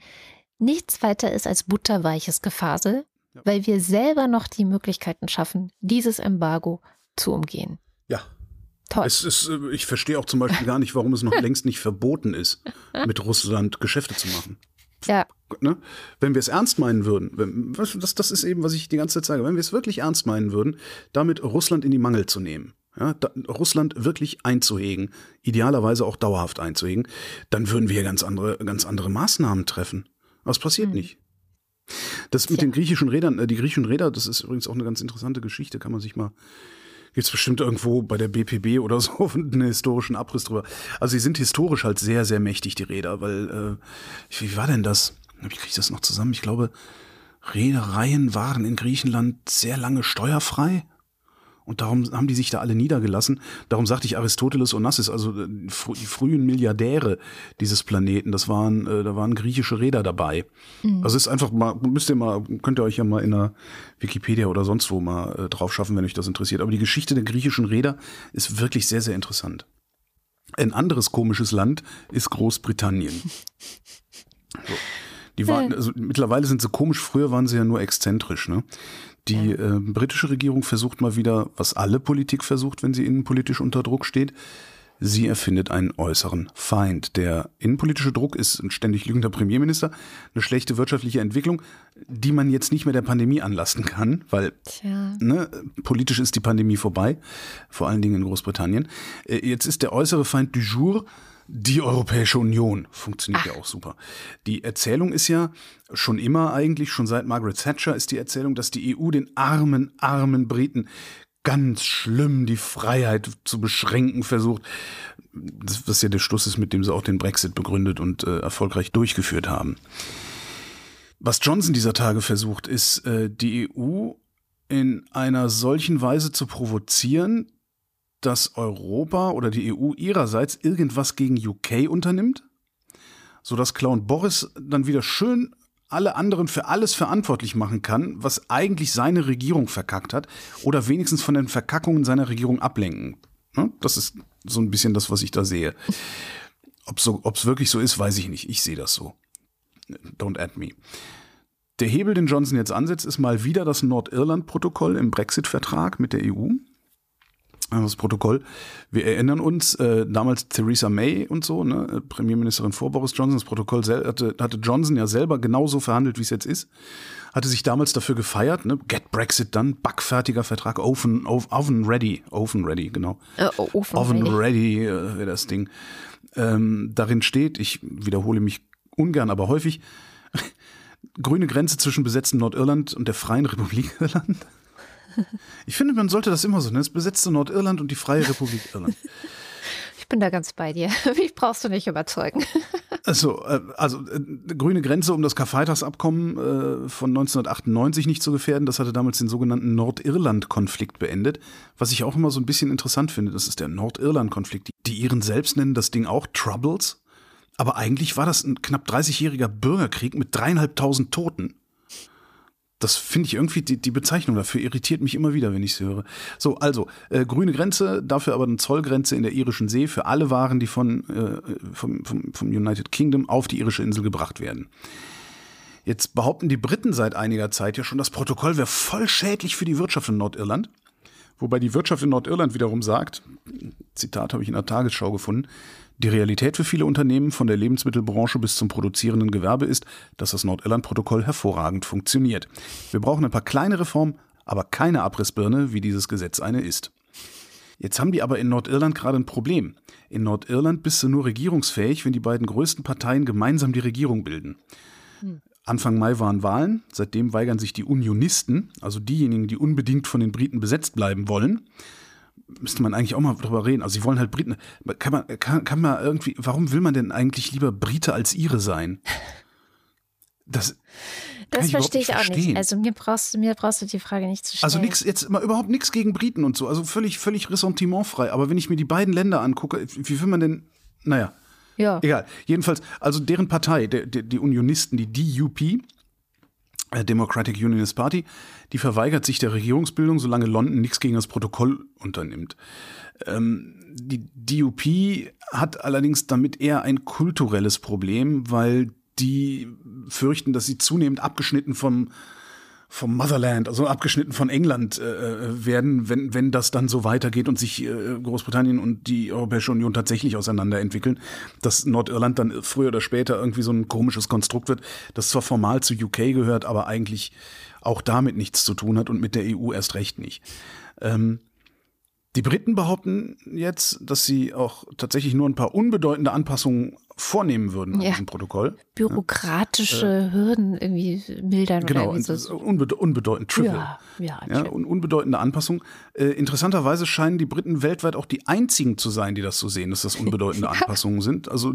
nichts weiter ist als butterweiches Gefasel, ja. weil wir selber noch die Möglichkeiten schaffen, dieses Embargo zu umgehen. Ja. Toll. Es ist, äh, ich verstehe auch zum Beispiel <laughs> gar nicht, warum es noch längst nicht verboten ist, mit Russland Geschäfte zu machen. Ja. Ne? Wenn wir es ernst meinen würden, wenn, das, das ist eben, was ich die ganze Zeit sage, wenn wir es wirklich ernst meinen würden, damit Russland in die Mangel zu nehmen, ja, da, Russland wirklich einzuhegen, idealerweise auch dauerhaft einzuhegen, dann würden wir ganz andere, ganz andere Maßnahmen treffen. Aber es passiert mhm. nicht. Das mit ja. den griechischen Rädern, äh, die griechischen Räder, das ist übrigens auch eine ganz interessante Geschichte, kann man sich mal Gibt es bestimmt irgendwo bei der BPB oder <laughs> so einen historischen Abriss drüber. Also sie sind historisch halt sehr, sehr mächtig, die Räder, weil, äh, wie war denn das? Wie kriege ich das noch zusammen? Ich glaube, Reedereien waren in Griechenland sehr lange steuerfrei. Und darum haben die sich da alle niedergelassen. Darum sagte ich Aristoteles Onassis, also äh, die frühen Milliardäre dieses Planeten, das waren, äh, da waren griechische Räder dabei. Mhm. Also ist einfach mal, müsst ihr mal, könnt ihr euch ja mal in der Wikipedia oder sonst wo mal äh, drauf schaffen, wenn euch das interessiert. Aber die Geschichte der griechischen Räder ist wirklich sehr, sehr interessant. Ein anderes komisches Land ist Großbritannien. <laughs> So. Die waren, also mittlerweile sind sie komisch, früher waren sie ja nur exzentrisch, ne? Die äh, britische Regierung versucht mal wieder, was alle Politik versucht, wenn sie innenpolitisch unter Druck steht. Sie erfindet einen äußeren Feind. Der innenpolitische Druck ist ein ständig lügender Premierminister, eine schlechte wirtschaftliche Entwicklung, die man jetzt nicht mehr der Pandemie anlasten kann, weil ne, politisch ist die Pandemie vorbei, vor allen Dingen in Großbritannien. Äh, jetzt ist der äußere Feind du jour die Europäische Union funktioniert Ach. ja auch super. Die Erzählung ist ja schon immer eigentlich, schon seit Margaret Thatcher ist die Erzählung, dass die EU den armen, armen Briten ganz schlimm die Freiheit zu beschränken versucht. Das, was ja der Schluss ist, mit dem sie auch den Brexit begründet und äh, erfolgreich durchgeführt haben. Was Johnson dieser Tage versucht, ist, äh, die EU in einer solchen Weise zu provozieren, dass Europa oder die EU ihrerseits irgendwas gegen UK unternimmt, sodass Clown Boris dann wieder schön alle anderen für alles verantwortlich machen kann, was eigentlich seine Regierung verkackt hat, oder wenigstens von den Verkackungen seiner Regierung ablenken. Ne? Das ist so ein bisschen das, was ich da sehe. Ob es so, wirklich so ist, weiß ich nicht. Ich sehe das so. Don't add me. Der Hebel, den Johnson jetzt ansetzt, ist mal wieder das Nordirland-Protokoll im Brexit-Vertrag mit der EU das Protokoll. Wir erinnern uns, äh, damals Theresa May und so, ne, Premierministerin vor Boris Johnson, das Protokoll hatte, hatte Johnson ja selber genauso verhandelt, wie es jetzt ist. Hatte sich damals dafür gefeiert, ne, Get Brexit done, backfertiger Vertrag, oven, oven ready, oven ready, genau. Uh, oven, oven ready, ready äh, das Ding. Ähm, darin steht, ich wiederhole mich ungern, aber häufig, <laughs> grüne Grenze zwischen besetztem Nordirland und der Freien Republik Irland. <laughs> Ich finde, man sollte das immer so nennen. Das besetzte Nordirland und die Freie Republik Irland. <laughs> Ich bin da ganz bei dir. <laughs> Mich brauchst du nicht überzeugen. Also, also äh, grüne Grenze, um das Karfreitagsabkommen äh, von 1998 nicht zu gefährden. Das hatte damals den sogenannten Nordirland-Konflikt beendet. Was ich auch immer so ein bisschen interessant finde, das ist der Nordirland-Konflikt. Die Iren selbst nennen das Ding auch Troubles. Aber eigentlich war das ein knapp 30-jähriger Bürgerkrieg mit dreieinhalbtausend Toten. Das finde ich irgendwie, die, die Bezeichnung dafür irritiert mich immer wieder, wenn ich sie höre. So, also, äh, grüne Grenze, dafür aber eine Zollgrenze in der irischen See für alle Waren, die von, äh, vom, vom, vom United Kingdom auf die irische Insel gebracht werden. Jetzt behaupten die Briten seit einiger Zeit ja schon, das Protokoll wäre voll schädlich für die Wirtschaft in Nordirland. Wobei die Wirtschaft in Nordirland wiederum sagt, Zitat habe ich in der Tagesschau gefunden, die Realität für viele Unternehmen von der Lebensmittelbranche bis zum produzierenden Gewerbe ist, dass das Nordirland-Protokoll hervorragend funktioniert. Wir brauchen ein paar kleine Reformen, aber keine Abrissbirne, wie dieses Gesetz eine ist. Jetzt haben die aber in Nordirland gerade ein Problem. In Nordirland bist du nur regierungsfähig, wenn die beiden größten Parteien gemeinsam die Regierung bilden. Hm. Anfang Mai waren Wahlen, seitdem weigern sich die Unionisten, also diejenigen, die unbedingt von den Briten besetzt bleiben wollen, müsste man eigentlich auch mal drüber reden. Also sie wollen halt Briten. Kann man, kann, kann man irgendwie, warum will man denn eigentlich lieber Brite als ihre sein? Das, das verstehe ich auch nicht. Also mir brauchst, mir brauchst du die Frage nicht zu stellen. Also nichts, jetzt mal überhaupt nichts gegen Briten und so. Also völlig, völlig ressentimentfrei. Aber wenn ich mir die beiden Länder angucke, wie will man denn, naja. Ja. Egal. Jedenfalls, also deren Partei, der, der, die Unionisten, die DUP, Democratic Unionist Party, die verweigert sich der Regierungsbildung, solange London nichts gegen das Protokoll unternimmt. Ähm, die DUP hat allerdings damit eher ein kulturelles Problem, weil die fürchten, dass sie zunehmend abgeschnitten vom vom Motherland, also abgeschnitten von England äh, werden, wenn, wenn das dann so weitergeht und sich äh, Großbritannien und die Europäische Union tatsächlich auseinanderentwickeln, dass Nordirland dann früher oder später irgendwie so ein komisches Konstrukt wird, das zwar formal zu UK gehört, aber eigentlich auch damit nichts zu tun hat und mit der EU erst recht nicht. Ähm, die Briten behaupten jetzt, dass sie auch tatsächlich nur ein paar unbedeutende Anpassungen vornehmen würden an Ja. diesem Protokoll. Bürokratische Hürden irgendwie mildern Genau, oder irgendwie so. unbede unbedeutend, trivial. Ja, ja, Ja, und unbedeutende Anpassung. Äh, interessanterweise scheinen die Briten weltweit auch die einzigen zu sein, die das so sehen, dass das unbedeutende <laughs> Anpassungen sind. Also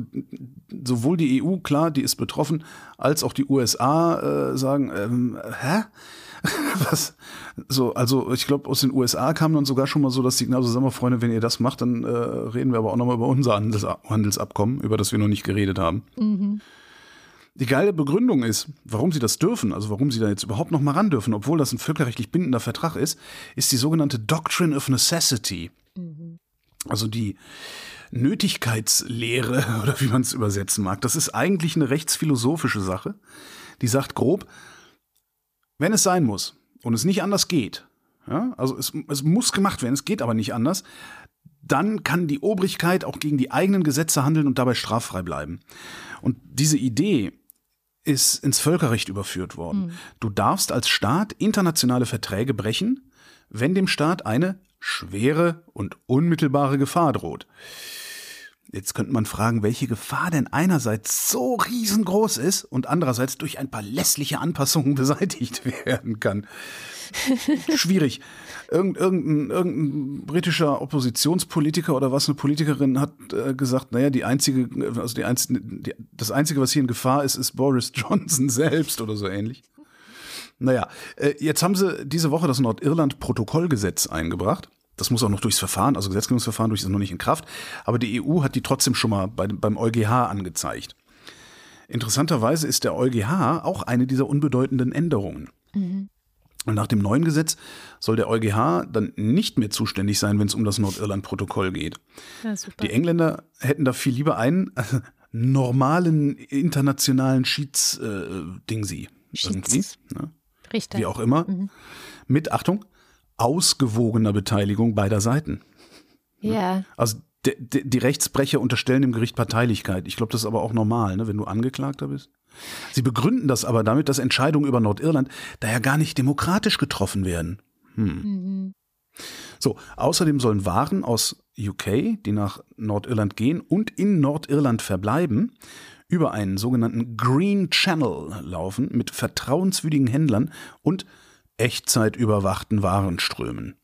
sowohl die EU, klar, die ist betroffen, als auch die USA äh, sagen, ähm, hä? <laughs> Was? So, also ich glaube, aus den USA kam dann sogar schon mal so das Signal, so sag mal, Freunde, wenn ihr das macht, dann äh, reden wir aber auch nochmal über unser Handels Handelsabkommen, über das wir noch nicht geredet haben. Die geile Begründung ist, warum sie das dürfen, also warum sie da jetzt überhaupt noch mal ran dürfen, obwohl das ein völkerrechtlich bindender Vertrag ist, ist die sogenannte Doctrine of Necessity. Also die Nötigkeitslehre <laughs> oder wie man es übersetzen mag. Das ist eigentlich eine rechtsphilosophische Sache, die sagt grob, wenn es sein muss und es nicht anders geht, ja, also es, es muss gemacht werden, es geht aber nicht anders, dann kann die Obrigkeit auch gegen die eigenen Gesetze handeln und dabei straffrei bleiben. Und diese Idee ist ins Völkerrecht überführt worden. Du darfst als Staat internationale Verträge brechen, wenn dem Staat eine schwere und unmittelbare Gefahr droht. Jetzt könnte man fragen, welche Gefahr denn einerseits so riesengroß ist und andererseits durch ein paar lässliche Anpassungen <laughs> beseitigt werden kann. Schwierig. Irgend, irgendein, irgendein britischer Oppositionspolitiker oder was, eine Politikerin hat äh, gesagt, naja, die einzige, also die einzige, die, das Einzige, was hier in Gefahr ist, ist Boris <laughs> Johnson selbst oder so ähnlich. Naja, äh, jetzt haben sie diese Woche das Nordirland-Protokollgesetz eingebracht. Das muss auch noch durchs Verfahren, also Gesetzgebungsverfahren durch ist noch nicht in Kraft. Aber die EU hat die trotzdem schon mal bei, beim EuGH angezeigt. Interessanterweise ist der EuGH auch eine dieser unbedeutenden Änderungen. Und nach dem neuen Gesetz soll der EuGH dann nicht mehr zuständig sein, wenn es um das Nordirland-Protokoll geht. Ja. Die Engländer hätten da viel lieber einen äh, <laughs> normalen internationalen Schieds-Dingsi. irgendwie, Schieds- ne? Richter. wie auch immer, mit, Achtung, ausgewogener Beteiligung beider Seiten. Ja, Also de, de, die Rechtsbrecher unterstellen dem Gericht Parteilichkeit. Ich glaube, das ist aber auch normal, ne, wenn du Angeklagter bist. Sie begründen das aber damit, dass Entscheidungen über Nordirland daher gar nicht demokratisch getroffen werden. Hm. So, außerdem sollen Waren aus UK, die nach Nordirland gehen und in Nordirland verbleiben, über einen sogenannten Green Channel laufen mit vertrauenswürdigen Händlern und echtzeitüberwachten Warenströmen.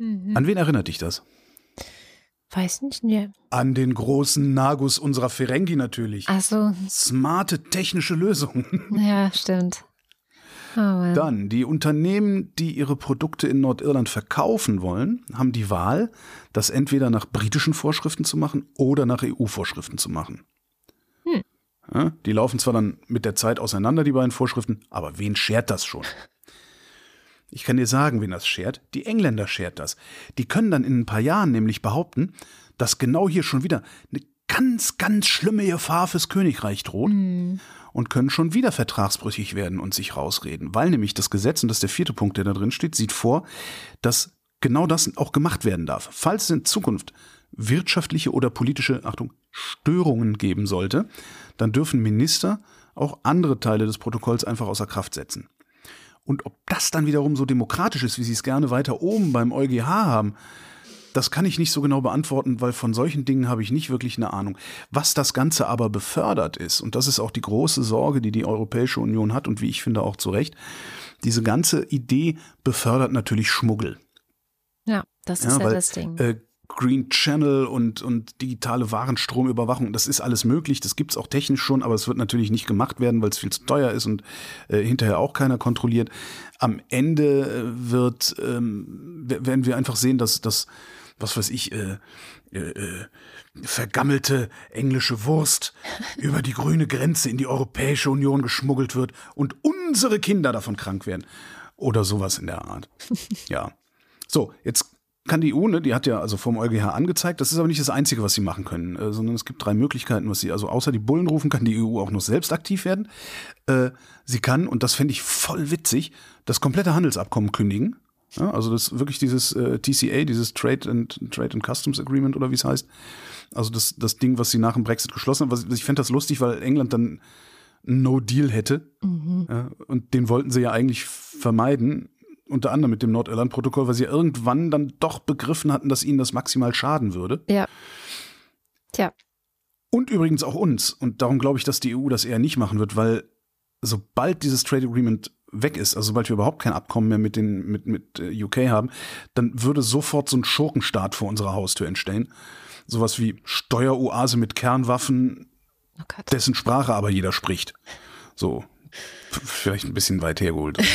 An wen erinnert dich das? weiß nicht. Nee. An den großen Nagus unserer Ferengi natürlich. Also, Smarte technische Lösungen. <laughs> ja, stimmt. Oh. Dann, die Unternehmen, die ihre Produkte in Nordirland verkaufen wollen, haben die Wahl, das entweder nach britischen Vorschriften zu machen oder nach EU-Vorschriften zu machen. Ja, die laufen zwar dann mit der Zeit auseinander, die beiden Vorschriften, aber wen schert das schon? Ich kann dir sagen, wen das schert. Die Engländer schert das. Die können dann in ein paar Jahren nämlich behaupten, dass genau hier schon wieder eine ganz, ganz schlimme Gefahr fürs Königreich droht und können schon wieder vertragsbrüchig werden und sich rausreden. Weil nämlich das Gesetz, und das ist der vierte Punkt, der da drin steht, sieht vor, dass genau das auch gemacht werden darf. Falls es in Zukunft wirtschaftliche oder politische, Achtung, Störungen geben sollte, dann dürfen Minister auch andere Teile des Protokolls einfach außer Kraft setzen. Und ob das dann wiederum so demokratisch ist, wie sie es gerne weiter oben beim EuGH haben, das kann ich nicht so genau beantworten, weil von solchen Dingen habe ich nicht wirklich eine Ahnung. Was das Ganze aber befördert ist, und das ist auch die große Sorge, die die Europäische Union hat und wie ich finde auch zu Recht, diese ganze Idee befördert natürlich Schmuggel. Ja, das ist ja, weil, das Ding. Äh, Green Channel und, und digitale Warenstromüberwachung, das ist alles möglich, das gibt's auch technisch schon, aber es wird natürlich nicht gemacht werden, weil es viel zu teuer ist und äh, hinterher auch keiner kontrolliert. Am Ende äh, wird, ähm, werden wir einfach sehen, dass das, was weiß ich, äh, äh, äh, vergammelte englische Wurst <laughs> über die grüne Grenze in die Europäische Union geschmuggelt wird und unsere Kinder davon krank werden. Oder sowas in der Art. <laughs> Ja. So, jetzt kann die EU, ne, die hat ja also vom EuGH angezeigt, das ist aber nicht das Einzige, was sie machen können, äh, sondern es gibt drei Möglichkeiten, was sie, also außer die Bullen rufen, kann die EU auch noch selbst aktiv werden. Äh, sie kann, und das fände ich voll witzig, das komplette Handelsabkommen kündigen. Ja, also das wirklich dieses äh, TCA, dieses Trade and Trade and Customs Agreement oder wie es heißt. Also das, das Ding, was sie nach dem Brexit geschlossen haben. Was, ich fände das lustig, weil England dann einen No-Deal hätte. Ja, und den wollten sie ja eigentlich vermeiden. Unter anderem mit dem Nordirland-Protokoll, weil sie irgendwann dann doch begriffen hatten, dass ihnen das maximal schaden würde. ja. Tja, Und übrigens auch uns. Und darum glaube ich, dass die EU das eher nicht machen wird, weil sobald dieses Trade Agreement weg ist, also sobald wir überhaupt kein Abkommen mehr mit den mit mit äh, UK haben, dann würde sofort so ein Schurkenstaat vor unserer Haustür entstehen. Sowas wie Steueroase mit Kernwaffen, Oh dessen Sprache aber jeder spricht. So vielleicht ein bisschen weit hergeholt. <laughs>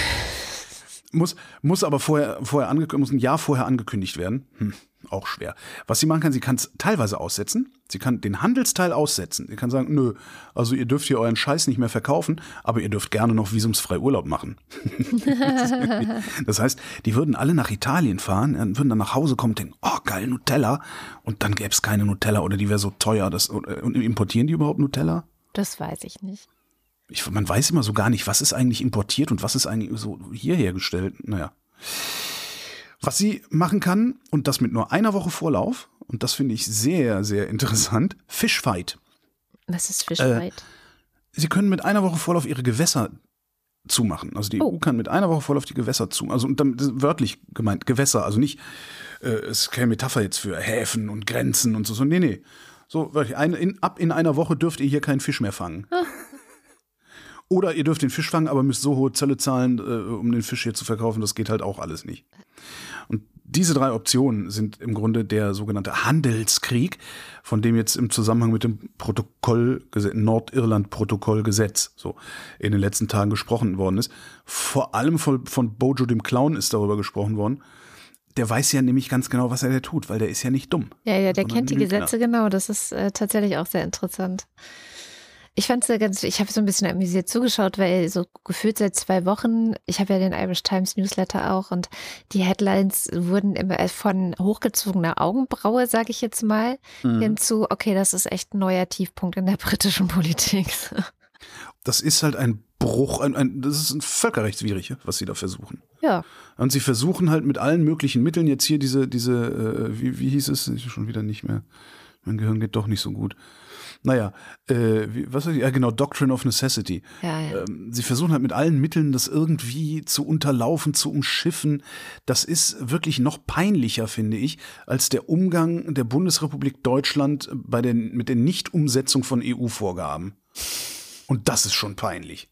muss muss aber vorher vorher angekündigt, muss ein Jahr vorher angekündigt werden. Hm, auch schwer. Was sie machen kann, sie kann es teilweise aussetzen. Sie kann den Handelsteil aussetzen. Sie kann sagen, nö, also ihr dürft hier euren Scheiß nicht mehr verkaufen, aber ihr dürft gerne noch visumsfrei Urlaub machen. <laughs> das heißt, die würden alle nach Italien fahren, äh, würden dann nach Hause kommen und denken, oh geil, Nutella. Und dann gäbe es keine Nutella oder die wäre so teuer. Das, und importieren die überhaupt Nutella? Das weiß ich nicht. Ich, man weiß immer so gar nicht, was ist eigentlich importiert und was ist eigentlich so hier hergestellt. Naja. Was sie machen kann, und das mit nur einer Woche Vorlauf, und das finde ich sehr, sehr interessant, Fishfight. Was ist Fischfight? Sie können mit einer Woche Vorlauf ihre Gewässer zumachen. Also die Oh. EU kann mit einer Woche Vorlauf die Gewässer zu, also und ist wörtlich gemeint, Gewässer, also nicht, äh, es ist keine Metapher jetzt für Häfen und Grenzen und so, so nee, nee. So, wirklich, eine, in, ab in einer Woche dürft ihr hier keinen Fisch mehr fangen. Oder ihr dürft den Fisch fangen, aber müsst so hohe Zölle zahlen, äh, um den Fisch hier zu verkaufen. Das geht halt auch alles nicht. Und diese drei Optionen sind im Grunde der sogenannte Handelskrieg, von dem jetzt im Zusammenhang mit dem Protokoll, Nordirland-Protokollgesetz, so in den letzten Tagen gesprochen worden ist. Vor allem von, von Bojo dem Clown ist darüber gesprochen worden. Der weiß ja nämlich ganz genau, was er da tut, weil der ist ja nicht dumm. Ja, ja, der kennt die. Gesetze genau. Das ist äh, tatsächlich auch sehr interessant. Ich fand es ganz, ich habe so ein bisschen amüsiert zugeschaut, weil so gefühlt seit zwei Wochen, ich habe ja den Irish Times Newsletter auch und die Headlines wurden immer von hochgezogener Augenbraue, sage ich jetzt mal, Mhm. hinzu, okay, das ist echt ein neuer Tiefpunkt in der <laughs> britischen Politik. Das ist halt ein Bruch, ein, ein, das ist ein völkerrechtswidrig, was sie da versuchen. ja, Und sie versuchen halt mit allen möglichen Mitteln jetzt hier diese, diese, äh, wie, wie hieß es? Schon wieder nicht mehr. Mein Gehirn geht doch nicht so gut. Naja, äh, was war die? Ja, genau, Doctrine of Necessity. ja, ja. Ähm, sie versuchen halt mit allen Mitteln, das irgendwie zu unterlaufen, zu umschiffen. Das ist wirklich noch peinlicher, finde ich, als der Umgang der Bundesrepublik Deutschland bei den, mit der Nichtumsetzung von EU-Vorgaben. Und das ist schon peinlich.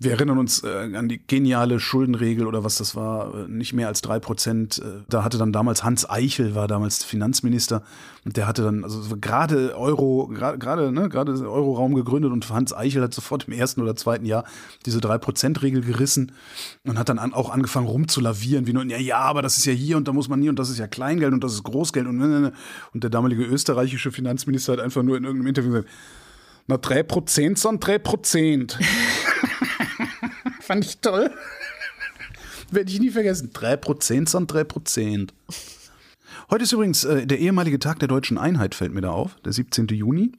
Wir erinnern uns äh, an die geniale Schuldenregel oder was das war, äh, nicht mehr als drei Prozent. Äh, da hatte dann damals Hans Eichel, war damals Finanzminister und der hatte dann, also so gerade Euro, gra- gerade, ne, gerade Euroraum gegründet und Hans Eichel hat sofort im ersten oder zweiten Jahr diese drei Prozent Regel gerissen und hat dann an, auch angefangen rumzulavieren, wie nur, ja, ja, aber das ist ja hier und da muss man nie und das ist ja Kleingeld und das ist Großgeld und, ne, ne, ne. und der damalige österreichische Finanzminister hat einfach nur in irgendeinem Interview gesagt, na, drei Prozent sind drei Prozent. <laughs> Fand ich toll. <laughs> Werde ich nie vergessen. 3% sind 3%. Heute ist übrigens äh, der ehemalige Tag der deutschen Einheit, fällt mir da auf, der 17. Juni.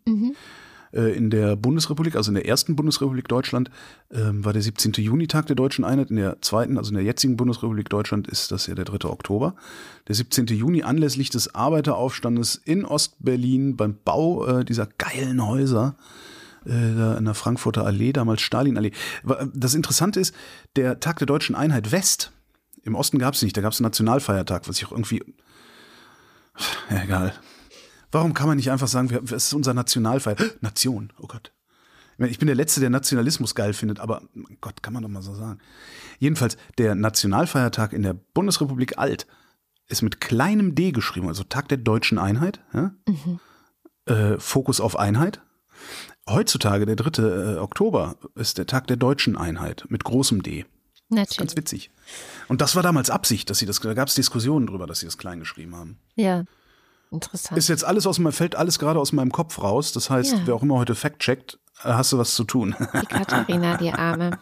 Äh, in der Bundesrepublik, also in der ersten Bundesrepublik Deutschland, ähm, war der 17. Juni Tag der deutschen Einheit. In der zweiten, also in der jetzigen Bundesrepublik Deutschland, ist das ja der 3. Oktober. Der 17. Juni anlässlich des Arbeiteraufstandes in Ostberlin beim Bau äh, dieser geilen Häuser da in der Frankfurter Allee, damals Stalinallee. Das Interessante ist, der Tag der deutschen Einheit West, im Osten gab es nicht, da gab es einen Nationalfeiertag, was ich auch irgendwie. Ja, egal. Warum kann man nicht einfach sagen, wir- es ist unser Nationalfeiertag? <gasps> Nation, oh Gott. Ich bin der Letzte, der Nationalismus geil findet, aber mein Gott, kann man doch mal so sagen. Jedenfalls, der Nationalfeiertag in der Bundesrepublik Alt ist mit kleinem D geschrieben, also Tag der deutschen Einheit. Ja? Äh, Fokus auf Einheit. Heutzutage, der 3. äh, Oktober, ist der Tag der deutschen Einheit mit großem D. Natürlich. Ganz witzig. Und das war damals Absicht, dass sie das, da gab es Diskussionen drüber, dass sie das klein geschrieben haben. Ja, interessant. Ist jetzt alles aus meinem, fällt alles gerade aus meinem Kopf raus. Das heißt, Ja. wer auch immer heute Fact checkt, äh, hast du was zu tun. Die Katharina, die Arme.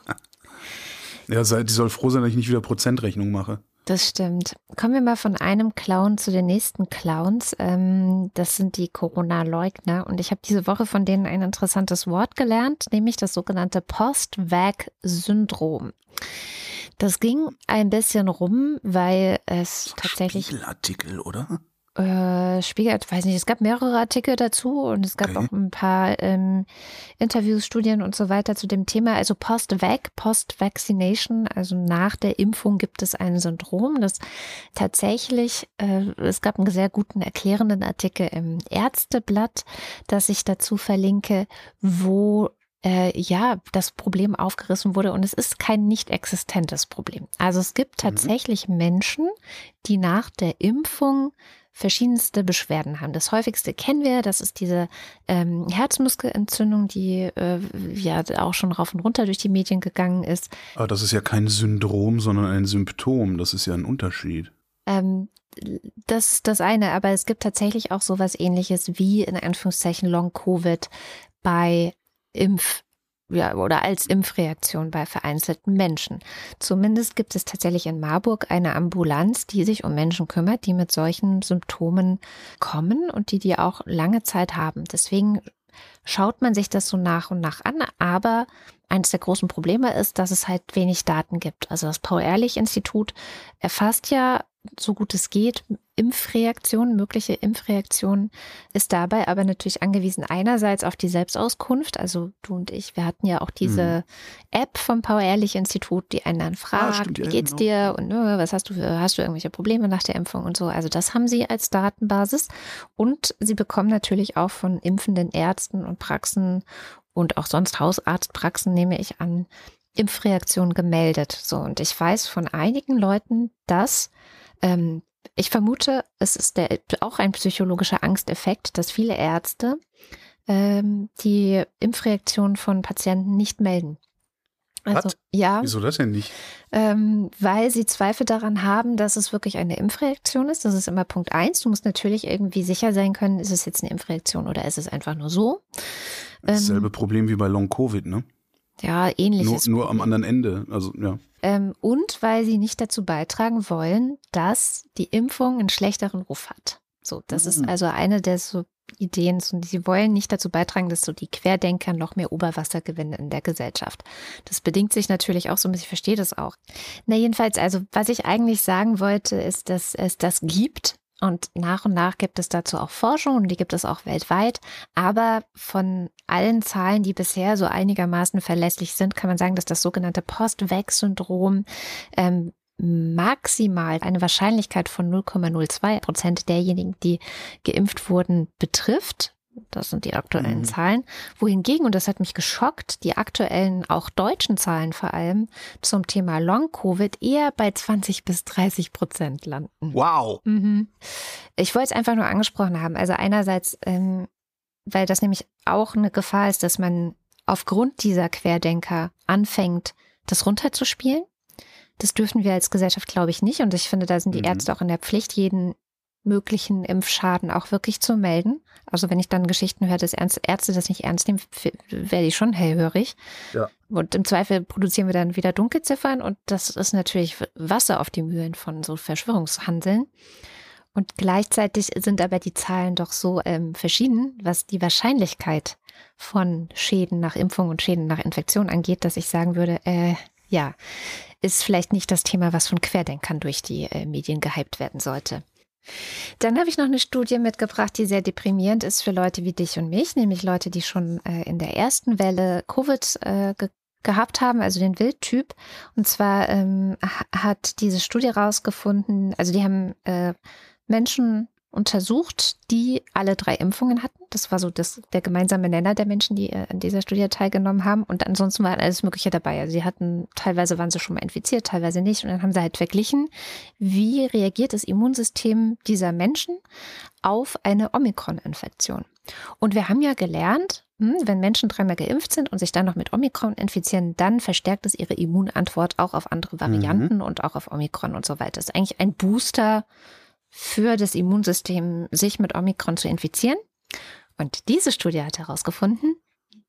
<laughs> ja, die soll froh sein, dass ich nicht wieder Prozentrechnung mache. Das stimmt. Kommen wir mal von einem Clown zu den nächsten Clowns. Ähm, das sind die Corona-Leugner. Und ich habe diese Woche von denen ein interessantes Wort gelernt, nämlich das sogenannte Post-Vac-Syndrom. Das ging ein bisschen rum, weil es tatsächlich Spiegelartikel, oder? Äh, Spiegel, weiß nicht, es gab mehrere Artikel dazu und es gab Okay. auch ein paar ähm, Interviews, Studien und so weiter zu dem Thema. Also Post-Vac, Post-Vaccination, also nach der Impfung gibt es ein Syndrom, das tatsächlich, äh, es gab einen sehr guten erklärenden Artikel im Ärzteblatt, das ich dazu verlinke, wo äh, ja, das Problem aufgerissen wurde und es ist kein nicht existentes Problem. Also es gibt tatsächlich Menschen, die nach der Impfung verschiedenste Beschwerden haben. Das häufigste kennen wir, das ist diese ähm, Herzmuskelentzündung, die äh, ja auch schon rauf und runter durch die Medien gegangen ist. Aber das ist ja kein Syndrom, sondern ein Symptom. Das ist ja ein Unterschied. Ähm, das ist das eine, aber es gibt tatsächlich auch sowas ähnliches wie in Anführungszeichen Long-Covid bei Impf ja, oder als Impfreaktion bei vereinzelten Menschen. Zumindest gibt es tatsächlich in Marburg eine Ambulanz, die sich um Menschen kümmert, die mit solchen Symptomen kommen und die die auch lange Zeit haben. Deswegen schaut man sich das so nach und nach an, aber eines der großen Probleme ist, dass es halt wenig Daten gibt. Also das Paul-Ehrlich-Institut erfasst ja so gut es geht Impfreaktionen, mögliche Impfreaktionen, ist dabei aber natürlich angewiesen einerseits auf die Selbstauskunft. Also du und ich, wir hatten ja auch diese App vom Paul-Ehrlich-Institut, die einen dann fragt, stimmt, ja, wie geht's genau. dir und äh, was hast du für, hast du irgendwelche Probleme nach der Impfung und so. Also das haben sie als Datenbasis und sie bekommen natürlich auch von impfenden Ärzten und Praxen und auch sonst Hausarztpraxen, nehme ich an, Impfreaktionen gemeldet. So, und ich weiß von einigen Leuten, dass ähm, ich vermute, es ist der, auch ein psychologischer Angsteffekt, dass viele Ärzte ähm, die Impfreaktion von Patienten nicht melden. Also Was? ja, Wieso das denn nicht? ähm, weil sie Zweifel daran haben, dass es wirklich eine Impfreaktion ist. Das ist immer Punkt eins. Du musst natürlich irgendwie sicher sein können, ist es jetzt eine Impfreaktion oder ist es einfach nur so. Dasselbe Problem wie bei Long Covid, ne? Ja, Nur, ähnliches. nur am anderen Ende. Also, ja. Ähm, und weil sie nicht dazu beitragen wollen, dass die Impfung einen schlechteren Ruf hat. So, das Mhm. ist also eine der so Ideen. So, sie wollen nicht dazu beitragen, dass so die Querdenker noch mehr Oberwasser gewinnen in der Gesellschaft. Das bedingt sich natürlich auch so ein bisschen, ich verstehe das auch. Na, jedenfalls, also, was ich eigentlich sagen wollte, ist, dass es das gibt. Und nach und nach gibt es dazu auch Forschung und die gibt es auch weltweit. Aber von allen Zahlen, die bisher so einigermaßen verlässlich sind, kann man sagen, dass das sogenannte Post-Vac-Syndrom ähm, maximal eine Wahrscheinlichkeit von 0,02 Prozent derjenigen, die geimpft wurden, betrifft. Das sind die aktuellen Mhm. Zahlen. Wohingegen, und das hat mich geschockt, die aktuellen, auch deutschen Zahlen vor allem zum Thema Long-Covid eher bei 20 bis 30 Prozent landen. Wow. Mhm. Ich wollte es einfach nur angesprochen haben. Also einerseits, ähm, weil das nämlich auch eine Gefahr ist, dass man aufgrund dieser Querdenker anfängt, das runterzuspielen. Das dürfen wir als Gesellschaft, glaube ich, nicht. Und ich finde, da sind die Mhm. Ärzte auch in der Pflicht, jeden möglichen Impfschaden auch wirklich zu melden. Also wenn ich dann Geschichten höre, dass Ärzte das nicht ernst nehmen, werde ich schon hellhörig. Ja. Und im Zweifel produzieren wir dann wieder Dunkelziffern und das ist natürlich Wasser auf die Mühlen von so Verschwörungshandeln. Und gleichzeitig sind aber die Zahlen doch so ähm, verschieden, was die Wahrscheinlichkeit von Schäden nach Impfung und Schäden nach Infektion angeht, dass ich sagen würde, äh, ja, ist vielleicht nicht das Thema, was von Querdenkern durch die äh, Medien gehypt werden sollte. Dann habe ich noch eine Studie mitgebracht, die sehr deprimierend ist für Leute wie dich und mich, nämlich Leute, die schon äh, in der ersten Welle Covid äh, ge gehabt haben, also den Wildtyp. Und zwar ähm, ha- hat diese Studie rausgefunden, also die haben äh, Menschen untersucht, die alle drei Impfungen hatten. Das war so das, der gemeinsame Nenner der Menschen, die äh, an dieser Studie teilgenommen haben. Und ansonsten war alles Mögliche dabei. Also sie hatten, teilweise waren sie schon mal infiziert, teilweise nicht. Und dann haben sie halt verglichen, wie reagiert das Immunsystem dieser Menschen auf eine Omikron-Infektion. Und wir haben ja gelernt, hm, wenn Menschen dreimal geimpft sind und sich dann noch mit Omikron infizieren, dann verstärkt es ihre Immunantwort auch auf andere Varianten und auch auf Omikron und so weiter. Das ist eigentlich ein Booster für das Immunsystem, sich mit Omikron zu infizieren. Und diese Studie hat herausgefunden,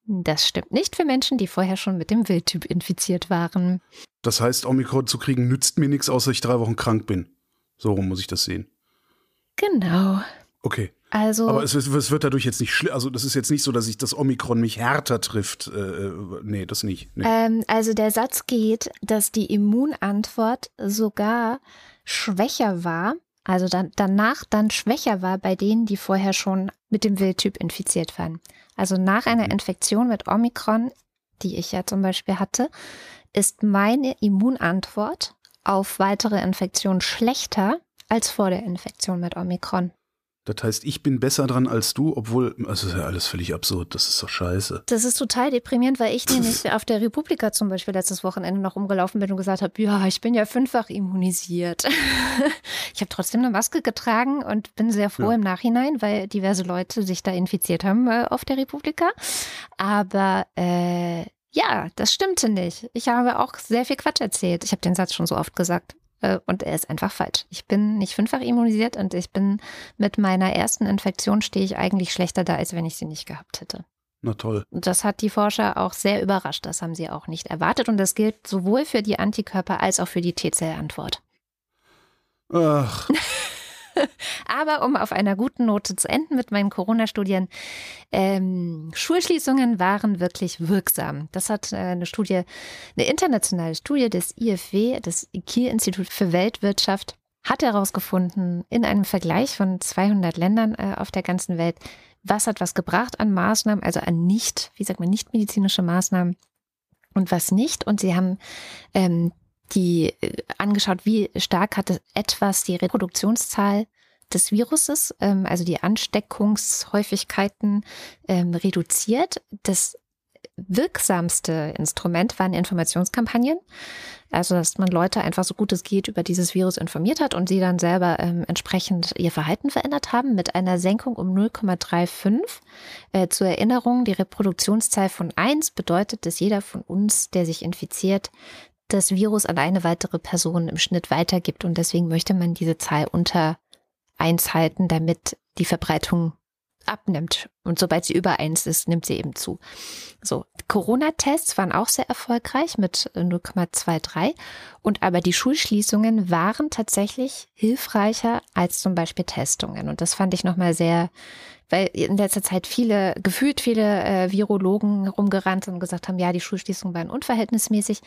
das stimmt nicht für Menschen, die vorher schon mit dem Wildtyp infiziert waren. Das heißt, Omikron zu kriegen nützt mir nichts, außer ich drei Wochen krank bin. So rum muss ich das sehen. Genau. Okay. Also Aber es, es wird dadurch jetzt nicht schlimm. Also, das ist jetzt nicht so, dass ich das Omikron mich härter trifft. Äh, äh, nee, das nicht. Nee. Ähm, also der Satz geht, dass die Immunantwort sogar schwächer war Also dann, danach dann schwächer war bei denen, die vorher schon mit dem Wildtyp infiziert waren. Also nach einer Mhm. Infektion mit Omikron, die ich ja zum Beispiel hatte, ist meine Immunantwort auf weitere Infektionen schlechter als vor der Infektion mit Omikron. Das heißt, ich bin besser dran als du, obwohl, also ist ja alles völlig absurd, das ist doch scheiße. Das ist total deprimierend, weil ich <laughs> nämlich auf der Republika zum Beispiel letztes Wochenende noch rumgelaufen bin und gesagt habe, ja, ich bin ja fünffach immunisiert. <laughs> ich habe trotzdem eine Maske getragen und bin sehr froh Ja. im Nachhinein, weil diverse Leute sich da infiziert haben äh, auf der Republika. Aber äh, ja, das stimmte nicht. Ich habe auch sehr viel Quatsch erzählt. Ich habe den Satz schon so oft gesagt. Äh, Und er ist einfach falsch. Ich bin nicht fünffach immunisiert und ich bin mit meiner ersten Infektion stehe ich eigentlich schlechter da, als wenn ich sie nicht gehabt hätte. Na toll. Das hat die Forscher auch sehr überrascht. Das haben sie auch nicht erwartet. Und das gilt sowohl für die Antikörper als auch für die T-Zell-Antwort. Ach, <laughs> <laughs> Aber um auf einer guten Note zu enden mit meinen Corona-Studien, ähm, Schulschließungen waren wirklich wirksam. Das hat äh, eine Studie, eine internationale Studie des IFW, des Kiel-Institut für Weltwirtschaft, hat herausgefunden in einem Vergleich von 200 Ländern äh, auf der ganzen Welt, was hat was gebracht an Maßnahmen, also an nicht, wie sagt man, nicht medizinische Maßnahmen und was nicht. Und sie haben ähm, die äh, angeschaut, wie stark hat etwas die Reproduktionszahl des Viruses, ähm, also die Ansteckungshäufigkeiten ähm, reduziert. Das wirksamste Instrument waren Informationskampagnen. Also, dass man Leute einfach so gut es geht über dieses Virus informiert hat und sie dann selber ähm, entsprechend ihr Verhalten verändert haben mit einer Senkung um 0,35. Äh, zur Erinnerung, die Reproduktionszahl von 1 bedeutet, dass jeder von uns, der sich infiziert, das Virus an eine weitere Person im Schnitt weitergibt. Und deswegen möchte man diese Zahl unter 1 halten, damit die Verbreitung abnimmt. Und sobald sie über 1 ist, nimmt sie eben zu. So, Corona-Tests waren auch sehr erfolgreich mit 0,23. Und aber die Schulschließungen waren tatsächlich hilfreicher als zum Beispiel Testungen. Und das fand ich nochmal sehr, weil in letzter Zeit viele, gefühlt viele äh, Virologen rumgerannt sind und gesagt haben, ja, die Schulschließungen waren unverhältnismäßig.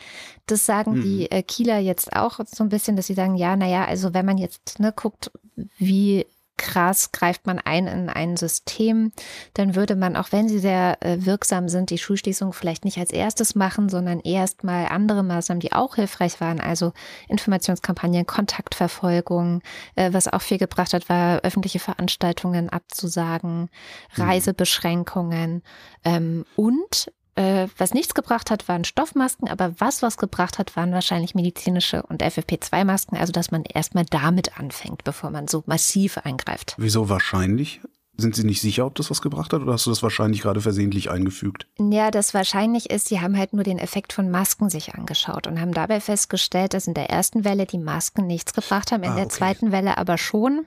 Das sagen Mhm. die äh, Kieler jetzt auch so ein bisschen, dass sie sagen, ja, naja, also wenn man jetzt ne, guckt, wie krass greift man ein in ein System, dann würde man, auch wenn sie sehr äh, wirksam sind, die Schulschließung vielleicht nicht als erstes machen, sondern erst mal andere Maßnahmen, die auch hilfreich waren, also Informationskampagnen, Kontaktverfolgung, äh, was auch viel gebracht hat, war öffentliche Veranstaltungen abzusagen, Reisebeschränkungen ähm, und äh, was nichts gebracht hat, waren Stoffmasken, aber was was gebracht hat, waren wahrscheinlich medizinische und FFP2-Masken, also dass man erstmal damit anfängt, bevor man so massiv eingreift. wieso wahrscheinlich? Sind Sie nicht sicher, ob das was gebracht hat oder hast du das wahrscheinlich gerade versehentlich eingefügt? Ja, das wahrscheinlich ist, sie haben halt nur den Effekt von Masken sich angeschaut und haben dabei festgestellt, dass in der ersten Welle die Masken nichts gebracht haben, in Ah, der okay. zweiten Welle aber schon.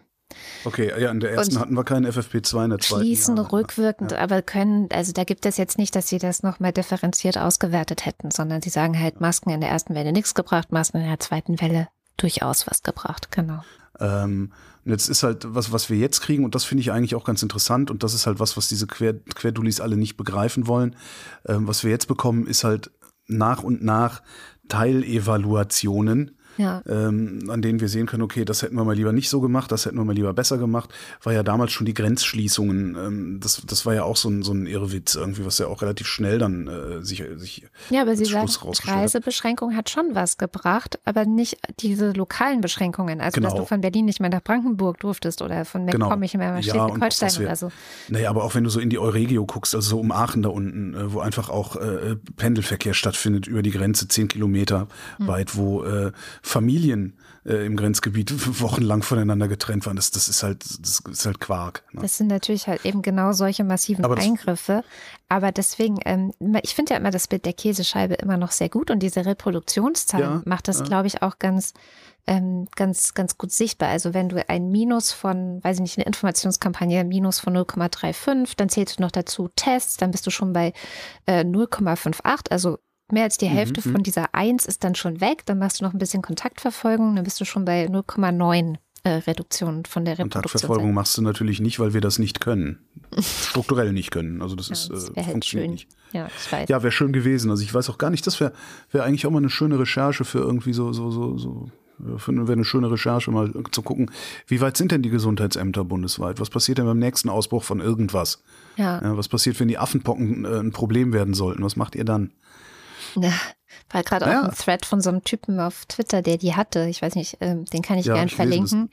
Okay, ja, in der ersten Und hatten wir keinen FFP2, in der zweiten. Schließen ja. rückwirkend, aber können, also da gibt es jetzt nicht, dass sie das nochmal differenziert ausgewertet hätten, sondern sie sagen halt, Masken in der ersten Welle nichts gebracht, Masken in der zweiten Welle durchaus was gebracht, genau. Ähm, und jetzt ist halt was, was wir jetzt kriegen, und das finde ich eigentlich auch ganz interessant, und das ist halt was, was diese Quer Querdulis alle nicht begreifen wollen. Ähm, was wir jetzt bekommen, ist halt nach und nach Teilevaluationen, Ja. ähm, an denen wir sehen können, okay, das hätten wir mal lieber nicht so gemacht, das hätten wir mal lieber besser gemacht. War ja damals schon die Grenzschließungen, ähm, das, das war ja auch so ein, so ein Irrwitz irgendwie, was ja auch relativ schnell dann äh, sich, sich Ja, aber Sie sagen, Schluss hat. Reisebeschränkung hat schon was gebracht, aber nicht diese lokalen Beschränkungen. Also, dass Genau. du von Berlin nicht mehr nach Brandenburg durftest oder von Genau. MacPom nicht mehr nach Schleswig-Holstein dass oder so. Naja, aber auch wenn du so in die Euregio guckst, also so um Aachen da unten, äh, wo einfach auch äh, Pendelverkehr stattfindet über die Grenze, zehn Kilometer Hm. weit, wo äh, Familien äh, im Grenzgebiet <laughs> wochenlang voneinander getrennt waren. Das, das ist halt, das ist halt Quark. Ne? Das sind natürlich halt eben genau solche massiven Aber Eingriffe. Aber deswegen, ähm, ich finde ja immer das Bild der Käsescheibe immer noch sehr gut und diese Reproduktionszahl Ja, macht das, ja. glaube ich, auch ganz, ähm, ganz, ganz gut sichtbar. Also wenn du ein Minus von, weiß ich nicht, eine Informationskampagne, Minus von 0,35, dann zählst du noch dazu Tests, dann bist du schon bei äh, 0,58, also mehr als die Hälfte mhm. von dieser 1 ist dann schon weg, dann machst du noch ein bisschen Kontaktverfolgung, dann bist du schon bei 0,9 äh, Reduktion von der Reproduktion. Kontaktverfolgung machst du natürlich nicht, weil wir das nicht können. Strukturell nicht können. Also das Ja, ist das äh, wäre halt funktioniert schön. nicht. Ja, weiß. Ja, wäre schön gewesen. Also ich weiß auch gar nicht, das wäre wär eigentlich auch mal eine schöne Recherche für irgendwie so, so, so, so wäre eine schöne Recherche, mal zu gucken, wie weit sind denn die Gesundheitsämter bundesweit? Was passiert denn beim nächsten Ausbruch von irgendwas? Ja. Ja, was passiert, wenn die Affenpocken äh, ein Problem werden sollten? Was macht ihr dann? <laughs> Ja, war gerade Ja. auch ein Thread von so einem Typen auf Twitter, der die hatte. Ich weiß nicht, ähm, den kann ich Ja, gern verlinken,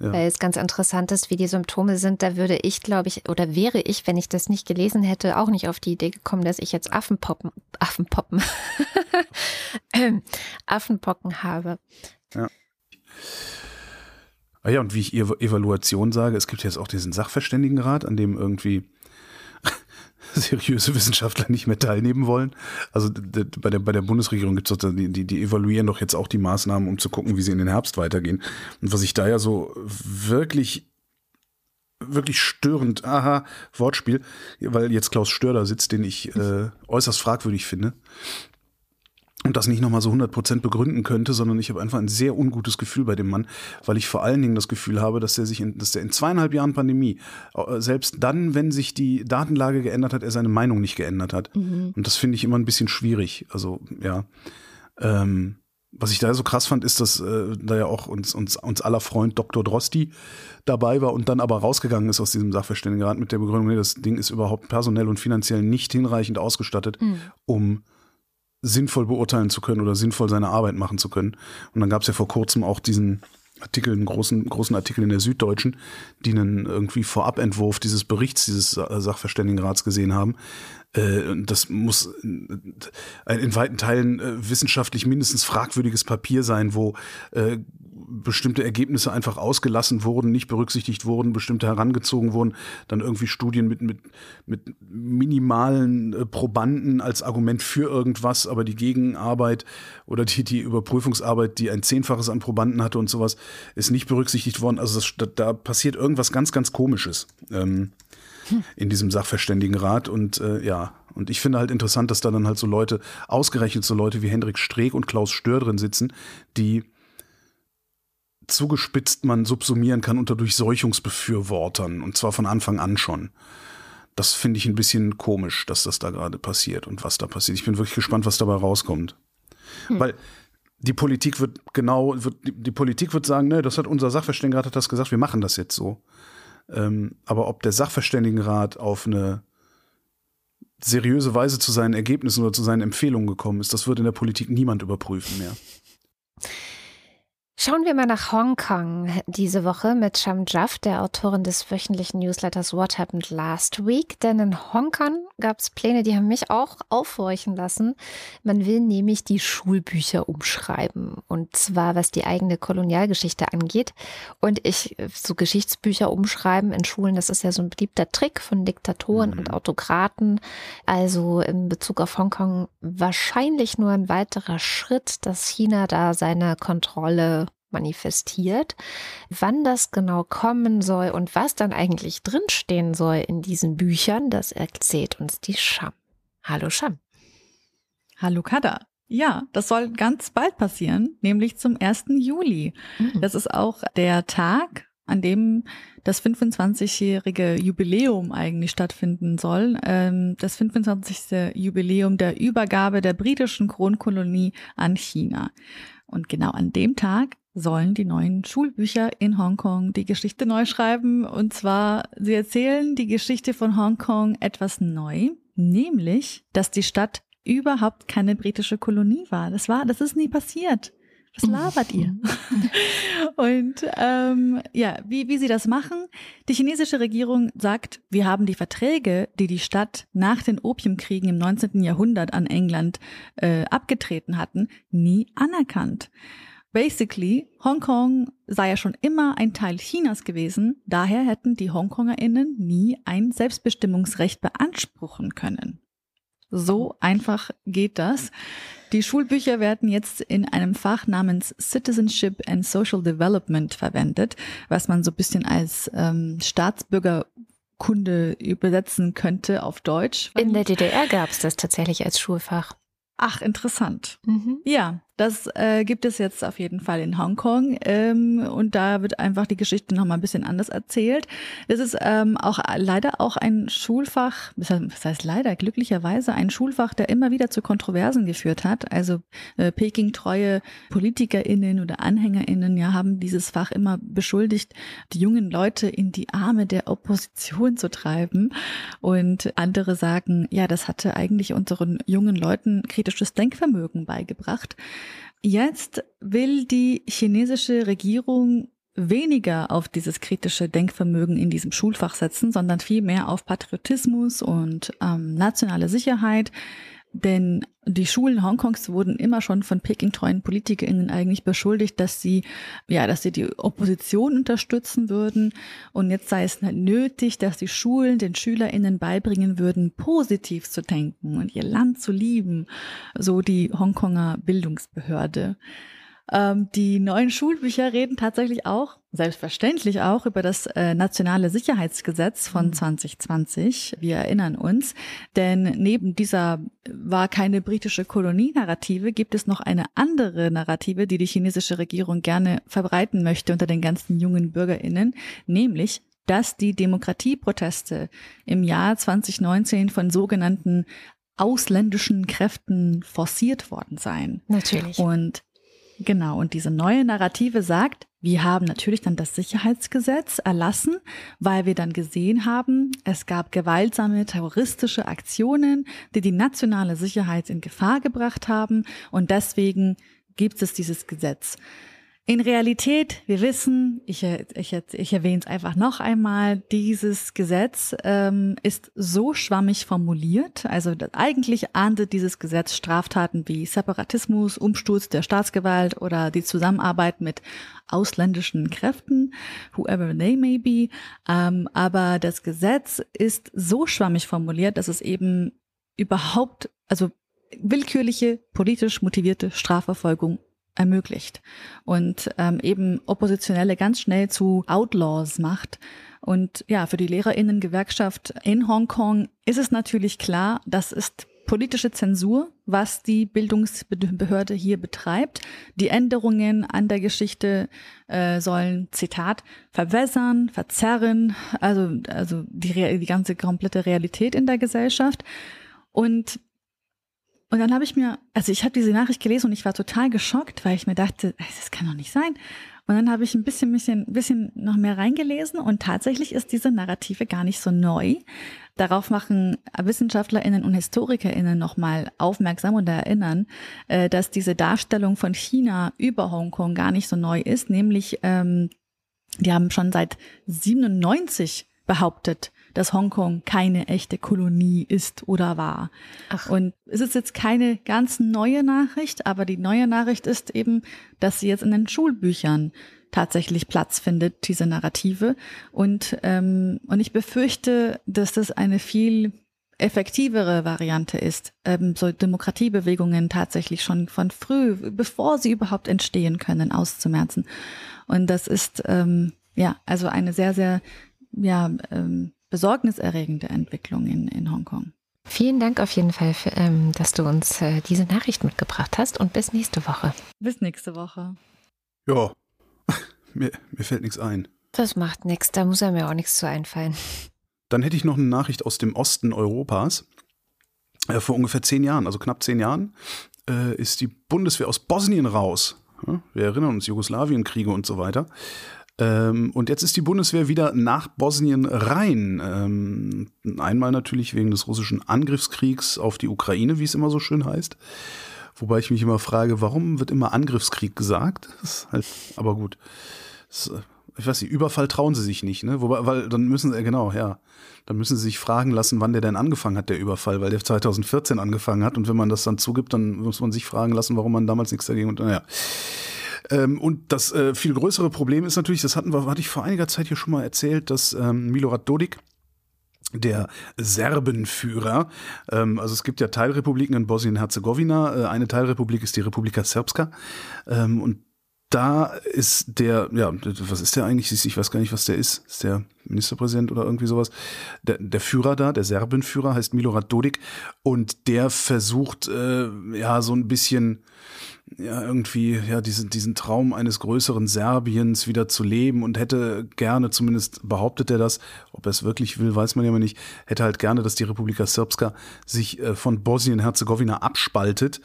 Ja. weil es ganz interessant ist, wie die Symptome sind. Da würde ich, glaube ich, oder wäre ich, wenn ich das nicht gelesen hätte, auch nicht auf die Idee gekommen, dass ich jetzt Affenpoppen, Affenpoppen, <laughs> ähm, Affenpocken habe. Ah ja, und wie ich Ev Evaluation sage, es gibt jetzt auch diesen Sachverständigenrat, an dem irgendwie seriöse Wissenschaftler nicht mehr teilnehmen wollen. Also bei der, bei der Bundesregierung gibt es doch, die, die, die evaluieren doch jetzt auch die Maßnahmen, um zu gucken, wie sie in den Herbst weitergehen. Und was ich da ja so wirklich, wirklich störend, aha, Wortspiel, weil jetzt Klaus Stör da sitzt, den ich äh, äußerst fragwürdig finde. Und das nicht nochmal so 100% begründen könnte, sondern ich habe einfach ein sehr ungutes Gefühl bei dem Mann, weil ich vor allen Dingen das Gefühl habe, dass er sich in, dass er in zweieinhalb Jahren Pandemie, äh, selbst dann, wenn sich die Datenlage geändert hat, er seine Meinung nicht geändert hat. Und das finde ich immer ein bisschen schwierig. Also, ja. Ähm, was ich da so krass fand, ist, dass äh, da ja auch uns, uns, uns aller Freund Dr. Drosti dabei war und dann aber rausgegangen ist aus diesem Sachverständigenrat mit der Begründung, nee, das Ding ist überhaupt personell und finanziell nicht hinreichend ausgestattet, um sinnvoll beurteilen zu können oder sinnvoll seine Arbeit machen zu können. Und dann gab es ja vor kurzem auch diesen Artikel, einen großen, großen Artikel in der Süddeutschen, die einen irgendwie Vorabentwurf dieses Berichts dieses Sa- Sachverständigenrats gesehen haben. Äh, Das muss äh, in weiten Teilen äh, wissenschaftlich mindestens fragwürdiges Papier sein, wo bestimmte Ergebnisse einfach ausgelassen wurden, nicht berücksichtigt wurden, bestimmte herangezogen wurden, dann irgendwie Studien mit, mit, mit minimalen äh, Probanden als Argument für irgendwas, aber die Gegenarbeit oder die, die Überprüfungsarbeit, die ein Zehnfaches an Probanden hatte und sowas, ist nicht berücksichtigt worden. Also das, da, passiert irgendwas ganz, ganz Komisches ähm, in diesem Sachverständigenrat und äh, ja, und ich finde halt interessant, dass da dann halt so Leute, ausgerechnet so Leute wie Hendrik Streeck und Klaus Stör drin sitzen, die zugespitzt man subsumieren kann unter Durchseuchungsbefürwortern und zwar von Anfang an schon. Das finde ich ein bisschen komisch, dass das da gerade passiert und was da passiert. Ich bin wirklich gespannt, was dabei rauskommt. Weil die Politik wird genau, wird, die, die Politik wird sagen, ne, das hat unser Sachverständigenrat hat das gesagt, wir machen das jetzt so. Ähm, aber ob der Sachverständigenrat auf eine seriöse Weise zu seinen Ergebnissen oder zu seinen Empfehlungen gekommen ist, das wird in der Politik niemand überprüfen mehr. Schauen wir mal nach Hongkong diese Woche mit Sham Jaff, der Autorin des wöchentlichen Newsletters What Happened Last Week. Denn in Hongkong gab es Pläne, die haben mich auch aufhorchen lassen. Man will nämlich die Schulbücher umschreiben. Und zwar was die eigene Kolonialgeschichte angeht. Und ich, so Geschichtsbücher umschreiben in Schulen, das ist ja so ein beliebter Trick von Diktatoren und Autokraten. Also in Bezug auf Hongkong wahrscheinlich nur ein weiterer Schritt, dass China da seine Kontrolle manifestiert. Wann das genau kommen soll und was dann eigentlich drinstehen soll in diesen Büchern, das erzählt uns die Scham. Hallo Scham. Hallo Kada. Ja, das soll ganz bald passieren, nämlich zum 1. Juli. Das ist auch der Tag, an dem das 25-jährige Jubiläum eigentlich stattfinden soll. Ähm, Das 25. Jubiläum der Übergabe der britischen Kronkolonie an China. Und genau an dem Tag sollen die neuen Schulbücher in Hongkong die Geschichte neu schreiben. Und zwar, sie erzählen die Geschichte von Hongkong etwas neu, nämlich, dass die Stadt überhaupt keine britische Kolonie war. Das war, das ist nie passiert. Was labert ihr? <laughs> Und ähm, ja, wie, wie sie das machen, die chinesische Regierung sagt, wir haben die Verträge, die die Stadt nach den Opiumkriegen im 19. Jahrhundert an England äh, abgetreten hatten, nie anerkannt. Basically, Hongkong sei ja schon immer ein Teil Chinas gewesen, daher hätten die HongkongerInnen nie ein Selbstbestimmungsrecht beanspruchen können. So einfach geht das. Die Schulbücher werden jetzt in einem Fach namens Citizenship and Social Development verwendet, was man so ein bisschen als ähm, Staatsbürgerkunde übersetzen könnte auf Deutsch. In der DDR gab es das tatsächlich als Schulfach. Ach, interessant. Mhm. Ja, Das äh, gibt es jetzt auf jeden Fall in Hongkong ähm, und da wird einfach die Geschichte noch mal ein bisschen anders erzählt. Das ist ähm, auch leider auch ein Schulfach, das heißt leider glücklicherweise ein Schulfach, der immer wieder zu Kontroversen geführt hat. Also äh, Peking-treue PolitikerInnen oder AnhängerInnen ja haben dieses Fach immer beschuldigt, die jungen Leute in die Arme der Opposition zu treiben. Und andere sagen, ja, das hatte eigentlich unseren jungen Leuten kritisches Denkvermögen beigebracht. Jetzt will die chinesische Regierung weniger auf dieses kritische Denkvermögen in diesem Schulfach setzen, sondern vielmehr auf Patriotismus und ähm, nationale Sicherheit. Denn die Schulen Hongkongs wurden immer schon von Peking-treuen PolitikerInnen eigentlich beschuldigt, dass sie, ja, dass sie die Opposition unterstützen würden. Und jetzt sei es nötig, dass die Schulen den SchülerInnen beibringen würden, positiv zu denken und ihr Land zu lieben. So die Hongkonger Bildungsbehörde. Ähm, die neuen Schulbücher reden tatsächlich auch, selbstverständlich auch, über das äh, nationale Sicherheitsgesetz von 2020. Mhm. Wir erinnern uns, denn neben dieser war keine britische Kolonie-Narrative, gibt es noch eine andere Narrative, die die chinesische Regierung gerne verbreiten möchte unter den ganzen jungen BürgerInnen, nämlich dass die Demokratieproteste im Jahr 2019 von sogenannten ausländischen Kräften forciert worden seien. Natürlich. Und Genau, und diese neue Narrative sagt, wir haben natürlich dann das Sicherheitsgesetz erlassen, weil wir dann gesehen haben, es gab gewaltsame terroristische Aktionen, die die nationale Sicherheit in Gefahr gebracht haben und deswegen gibt es dieses Gesetz. In Realität, wir wissen, ich, ich, ich erwähne es einfach noch einmal, dieses Gesetz ähm, ist so schwammig formuliert. Also eigentlich ahndet dieses Gesetz Straftaten wie Separatismus, Umsturz der Staatsgewalt oder die Zusammenarbeit mit ausländischen Kräften, whoever they may be. Ähm, aber das Gesetz ist so schwammig formuliert, dass es eben überhaupt, also willkürliche, politisch motivierte Strafverfolgung ermöglicht und ähm, eben Oppositionelle ganz schnell zu Outlaws macht. Und ja, für die Lehrerinnen-Gewerkschaft in Hongkong ist es natürlich klar, das ist politische Zensur, was die Bildungsbehörde hier betreibt. Die Änderungen an der Geschichte äh, sollen, Zitat, verwässern, verzerren, also, also die, die ganze komplette Realität in der Gesellschaft. Und und dann habe ich mir, also ich habe diese Nachricht gelesen und ich war total geschockt, weil ich mir dachte, das kann doch nicht sein. Und dann habe ich ein bisschen, bisschen, bisschen noch mehr reingelesen und tatsächlich ist diese Narrative gar nicht so neu. Darauf machen WissenschaftlerInnen und HistorikerInnen nochmal aufmerksam und erinnern, äh, dass diese Darstellung von China über Hongkong gar nicht so neu ist, nämlich ähm, die haben schon seit 97 behauptet, dass Hongkong keine echte Kolonie ist oder war. Ach. Und es ist jetzt keine ganz neue Nachricht, aber die neue Nachricht ist eben, dass sie jetzt in den Schulbüchern tatsächlich Platz findet, diese Narrative. Und, ähm, und ich befürchte, dass das eine viel effektivere Variante ist, ähm, so Demokratiebewegungen tatsächlich schon von früh, bevor sie überhaupt entstehen können, auszumerzen. Und das ist ähm, ja also eine sehr, sehr ja, ähm, besorgniserregende Entwicklung in, in Hongkong. Vielen Dank auf jeden Fall, für, ähm, dass du uns äh, diese Nachricht mitgebracht hast und bis nächste Woche. Bis nächste Woche. Ja, <laughs> mir, mir fällt nichts ein. Das macht nichts, da muss ja mir auch nichts zu einfallen. Dann hätte ich noch eine Nachricht aus dem Osten Europas. Äh, vor ungefähr zehn Jahren, also knapp zehn Jahren, äh, ist die Bundeswehr aus Bosnien raus. Ja, wir erinnern uns, Jugoslawienkriege und so weiter. Ähm, und jetzt ist die Bundeswehr wieder nach Bosnien rein. Ähm, einmal natürlich wegen des russischen Angriffskriegs auf die Ukraine, wie es immer so schön heißt. Wobei ich mich immer frage, warum wird immer Angriffskrieg gesagt? Halt, aber gut. Das, äh, ich weiß nicht, Überfall trauen sie sich nicht, ne? Wobei, weil dann müssen sie, genau, ja, dann müssen sie sich fragen lassen, wann der denn angefangen hat, der Überfall, weil der 2014 angefangen hat. Und wenn man das dann zugibt, dann muss man sich fragen lassen, warum man damals nichts dagegen und naja. Ähm, und das äh, viel größere Problem ist natürlich, das hatten wir, hatte ich vor einiger Zeit hier schon mal erzählt, dass ähm, Milorad Dodik, der Serbenführer. Ähm, also es gibt ja Teilrepubliken in Bosnien-Herzegowina. Äh, eine Teilrepublik ist die Republika Srpska. Ähm, und da ist der, ja, was ist der eigentlich? Ich weiß gar nicht, was der ist. Ist der Ministerpräsident oder irgendwie sowas? Der, der Führer da, der Serbenführer heißt Milorad Dodik und der versucht, äh, ja, so ein bisschen ja, irgendwie, ja, diesen, diesen Traum eines größeren Serbiens wieder zu leben und hätte gerne, zumindest behauptet er das, ob er es wirklich will, weiß man ja immer nicht, hätte halt gerne, dass die Republika Srpska sich äh, von Bosnien-Herzegowina abspaltet,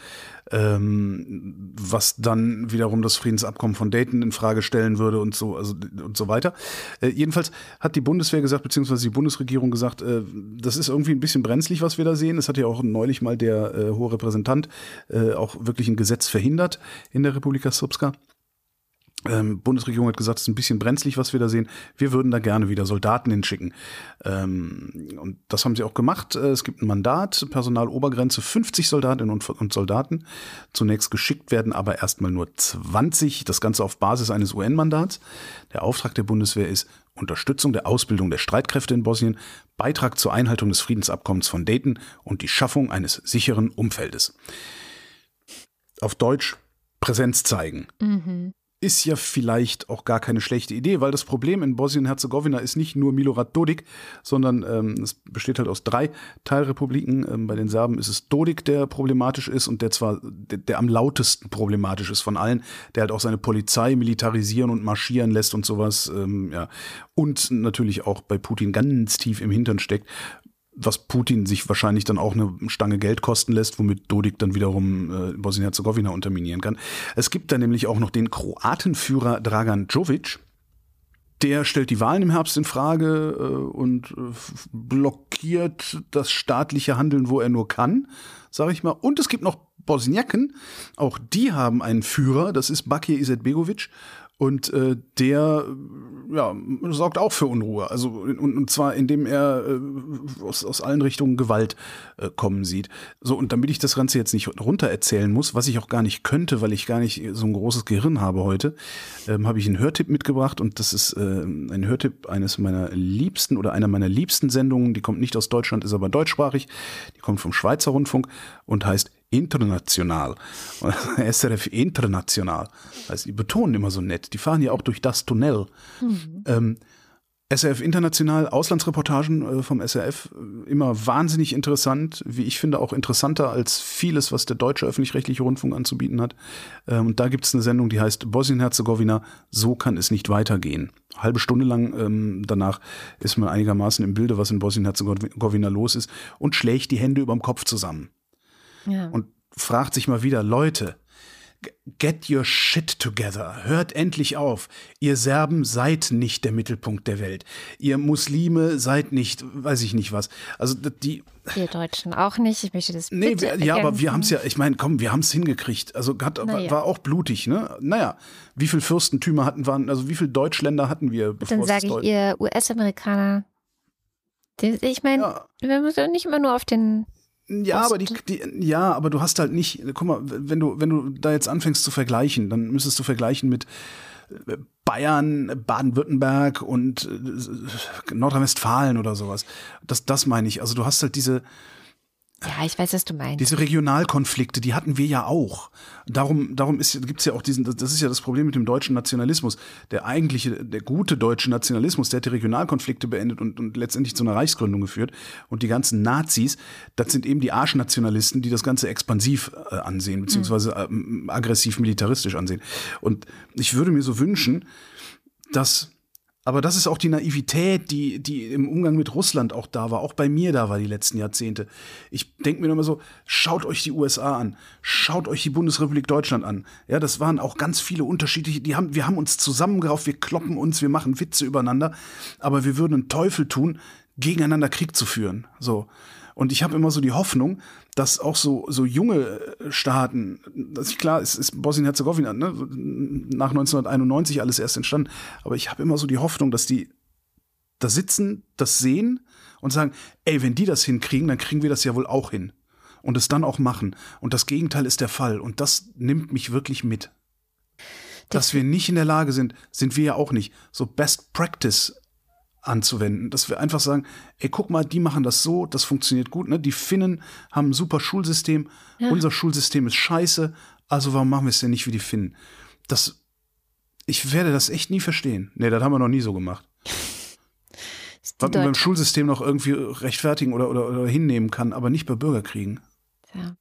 ähm, was dann wiederum das Friedensabkommen von Dayton in Frage stellen würde und so, also und so weiter. Äh, jedenfalls hat die Bundeswehr gesagt, beziehungsweise die Bundesregierung gesagt, äh, das ist irgendwie ein bisschen brenzlig, was wir da sehen. Es hat ja auch neulich mal der äh, hohe Repräsentant äh, auch wirklich ein Gesetz verhindert in der Republika Srpska. Ähm, Bundesregierung hat gesagt, es ist ein bisschen brenzlig, was wir da sehen. Wir würden da gerne wieder Soldaten hinschicken. Ähm, und das haben sie auch gemacht. Äh, es gibt ein Mandat, Personalobergrenze 50 Soldatinnen und, und, Soldaten. Zunächst geschickt werden aber erstmal nur 20. Das Ganze auf Basis eines UN-Mandats. Der Auftrag der Bundeswehr ist Unterstützung der Ausbildung der Streitkräfte in Bosnien, Beitrag zur Einhaltung des Friedensabkommens von Dayton und die Schaffung eines sicheren Umfeldes. Auf Deutsch Präsenz zeigen. Mhm ist ja vielleicht auch gar keine schlechte Idee, weil das Problem in Bosnien-Herzegowina ist nicht nur Milorad Dodik, sondern ähm, es besteht halt aus drei Teilrepubliken. Ähm, bei den Serben ist es Dodik, der problematisch ist und der zwar der, der, am lautesten problematisch ist von allen, der halt auch seine Polizei militarisieren und marschieren lässt und sowas. Ähm, ja. Und natürlich auch bei Putin ganz tief im Hintern steckt was Putin sich wahrscheinlich dann auch eine Stange Geld kosten lässt, womit Dodik dann wiederum äh, Bosnien-Herzegowina unterminieren kann. Es gibt da nämlich auch noch den Kroatenführer Dragan Jovic. Der stellt die Wahlen im Herbst in Frage äh, und äh, blockiert das staatliche Handeln, wo er nur kann, sage ich mal. Und es gibt noch Bosniaken, auch die haben einen Führer, das ist Bakir Izetbegovic. Und äh, der ja, sorgt auch für Unruhe. Also und, und zwar indem er äh, aus, aus allen Richtungen Gewalt äh, kommen sieht. So, und damit ich das Ganze jetzt nicht runter erzählen muss, was ich auch gar nicht könnte, weil ich gar nicht so ein großes Gehirn habe heute, ähm, habe ich einen Hörtipp mitgebracht und das ist äh, ein Hörtipp eines meiner liebsten oder einer meiner liebsten Sendungen. Die kommt nicht aus Deutschland, ist aber deutschsprachig. Die kommt vom Schweizer Rundfunk und heißt international. <laughs> SRF international. Also die betonen immer so nett. Die fahren ja auch durch das Tunnel. Mhm. Ähm, SRF International, Auslandsreportagen äh, vom SRF, immer wahnsinnig interessant, wie ich finde, auch interessanter als vieles, was der deutsche öffentlich-rechtliche Rundfunk anzubieten hat. Ähm, und da gibt es eine Sendung, die heißt Bosnien-Herzegowina, so kann es nicht weitergehen. Halbe Stunde lang ähm, danach ist man einigermaßen im Bilde, was in Bosnien-Herzegowina los ist und schlägt die Hände überm Kopf zusammen. Ja. Und fragt sich mal wieder, Leute, Get your shit together. Hört endlich auf. Ihr Serben seid nicht der Mittelpunkt der Welt. Ihr Muslime seid nicht, weiß ich nicht was. Also die. Wir Deutschen auch nicht. Ich möchte das nee, bitte wir, Ja, aber wir haben es ja, ich meine, komm, wir haben es hingekriegt. Also hat, naja. war auch blutig, ne? Naja, wie viele Fürstentümer hatten waren, also wie viele Deutschländer hatten wir? Dann sage ich, ihr US-Amerikaner. Ich meine, ja. wir müssen nicht immer nur auf den ja, aber die, die, ja, aber du hast halt nicht, guck mal, wenn du, wenn du da jetzt anfängst zu vergleichen, dann müsstest du vergleichen mit äh, Bayern, Baden-Württemberg und äh, Nordrhein-Westfalen oder sowas. Das, das meine ich. Also du hast halt diese, ja, ich weiß, was du meinst. Diese Regionalkonflikte, die hatten wir ja auch. Darum, darum ist, gibt's ja auch diesen, das ist ja das Problem mit dem deutschen Nationalismus. Der eigentliche, der gute deutsche Nationalismus, der hat die Regionalkonflikte beendet und, und letztendlich zu einer Reichsgründung geführt. Und die ganzen Nazis, das sind eben die Arschnationalisten, die das Ganze expansiv äh, ansehen, beziehungsweise äh, aggressiv militaristisch ansehen. Und ich würde mir so wünschen, dass aber das ist auch die Naivität, die, die im Umgang mit Russland auch da war, auch bei mir da war die letzten Jahrzehnte. Ich denke mir immer so, schaut euch die USA an, schaut euch die Bundesrepublik Deutschland an. Ja, das waren auch ganz viele unterschiedliche, die haben, wir haben uns zusammengerauft, wir kloppen uns, wir machen Witze übereinander, aber wir würden einen Teufel tun, gegeneinander Krieg zu führen. So. Und ich habe immer so die Hoffnung, dass auch so, so junge äh, Staaten, das ist klar, es ist Bosnien-Herzegowina, ne, nach 1991 alles erst entstanden, aber ich habe immer so die Hoffnung, dass die da sitzen, das sehen und sagen, ey, wenn die das hinkriegen, dann kriegen wir das ja wohl auch hin. Und es dann auch machen. Und das Gegenteil ist der Fall. Und das nimmt mich wirklich mit. Dass wir nicht in der Lage sind, sind wir ja auch nicht. So Best Practice anzuwenden. Dass wir einfach sagen, ey, guck mal, die machen das so, das funktioniert gut. Ne? Die Finnen haben ein super Schulsystem, ja. unser Schulsystem ist scheiße, also warum machen wir es denn nicht wie die Finnen? Das Ich werde das echt nie verstehen. Nee, das haben wir noch nie so gemacht. <laughs> Was man beim Schulsystem noch irgendwie rechtfertigen oder, oder, oder hinnehmen kann, aber nicht bei Bürgerkriegen. Ja.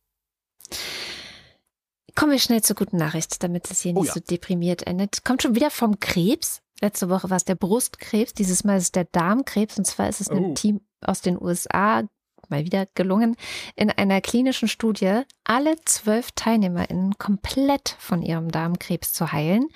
Kommen wir schnell zur guten Nachricht, damit es hier oh, nicht ja. so deprimiert endet. Kommt schon wieder vom Krebs. Letzte Woche war es der Brustkrebs, dieses Mal ist es der Darmkrebs und zwar ist es oh. Team aus den USA mal wieder gelungen, in einer klinischen Studie alle zwölf TeilnehmerInnen komplett von ihrem Darmkrebs zu heilen.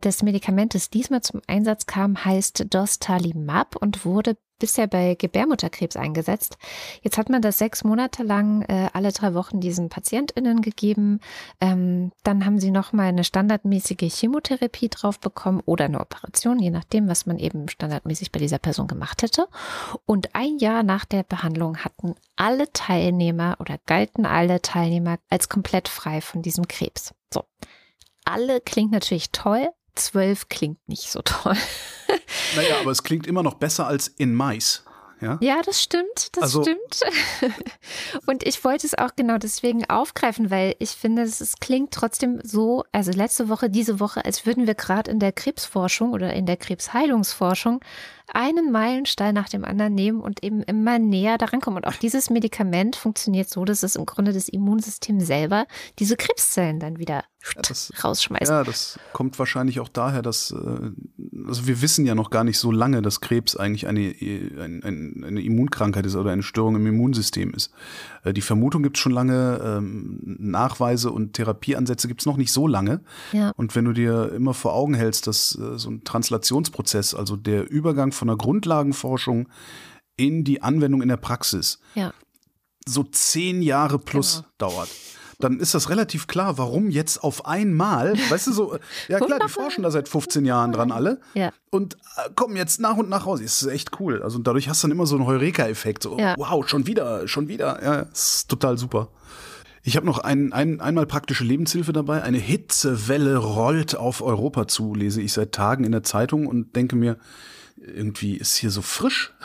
Das Medikament, das diesmal zum Einsatz kam, heißt Dostalimab und wurde bisher bei Gebärmutterkrebs eingesetzt. Jetzt hat man das sechs Monate lang äh, alle drei Wochen diesen PatientInnen gegeben. Ähm, dann haben sie nochmal eine standardmäßige Chemotherapie drauf bekommen oder eine Operation, je nachdem, was man eben standardmäßig bei dieser Person gemacht hätte. Und ein Jahr nach der Behandlung hatten alle Teilnehmer oder galten alle Teilnehmer als komplett frei von diesem Krebs. So. Alle klingt natürlich toll, zwölf klingt nicht so toll. <laughs> naja, aber es klingt immer noch besser als in Mais. Ja, ja das stimmt, das also, stimmt. <laughs> Und ich wollte es auch genau deswegen aufgreifen, weil ich finde, es klingt trotzdem so, also letzte Woche, diese Woche, als würden wir gerade in der Krebsforschung oder in der Krebsheilungsforschung einen Meilenstein nach dem anderen nehmen und eben immer näher daran kommen. Und auch dieses Medikament funktioniert so, dass es im Grunde das Immunsystem selber diese Krebszellen dann wieder ja, das, rausschmeißt. Ja, das kommt wahrscheinlich auch daher, dass äh, also wir wissen ja noch gar nicht so lange, dass Krebs eigentlich eine, eine, eine Immunkrankheit ist oder eine Störung im Immunsystem ist. Äh, die Vermutung gibt es schon lange, ähm, Nachweise und Therapieansätze gibt es noch nicht so lange. Ja. Und wenn du dir immer vor Augen hältst, dass äh, so ein Translationsprozess, also der Übergang von der Grundlagenforschung in die Anwendung in der Praxis, ja. so zehn Jahre plus genau. dauert dann ist das relativ klar, warum jetzt auf einmal, weißt du so, <laughs> ja klar, die forschen da seit 15 Jahren dran alle ja. und äh, kommen jetzt nach und nach raus. Das ist echt cool. Also dadurch hast du dann immer so einen Heureka-Effekt. So, ja. wow, schon wieder, schon wieder. Ja, ist total super. Ich habe noch ein, ein, einmal praktische Lebenshilfe dabei. Eine Hitzewelle rollt auf Europa zu, lese ich seit Tagen in der Zeitung und denke mir, irgendwie ist hier so frisch. <laughs>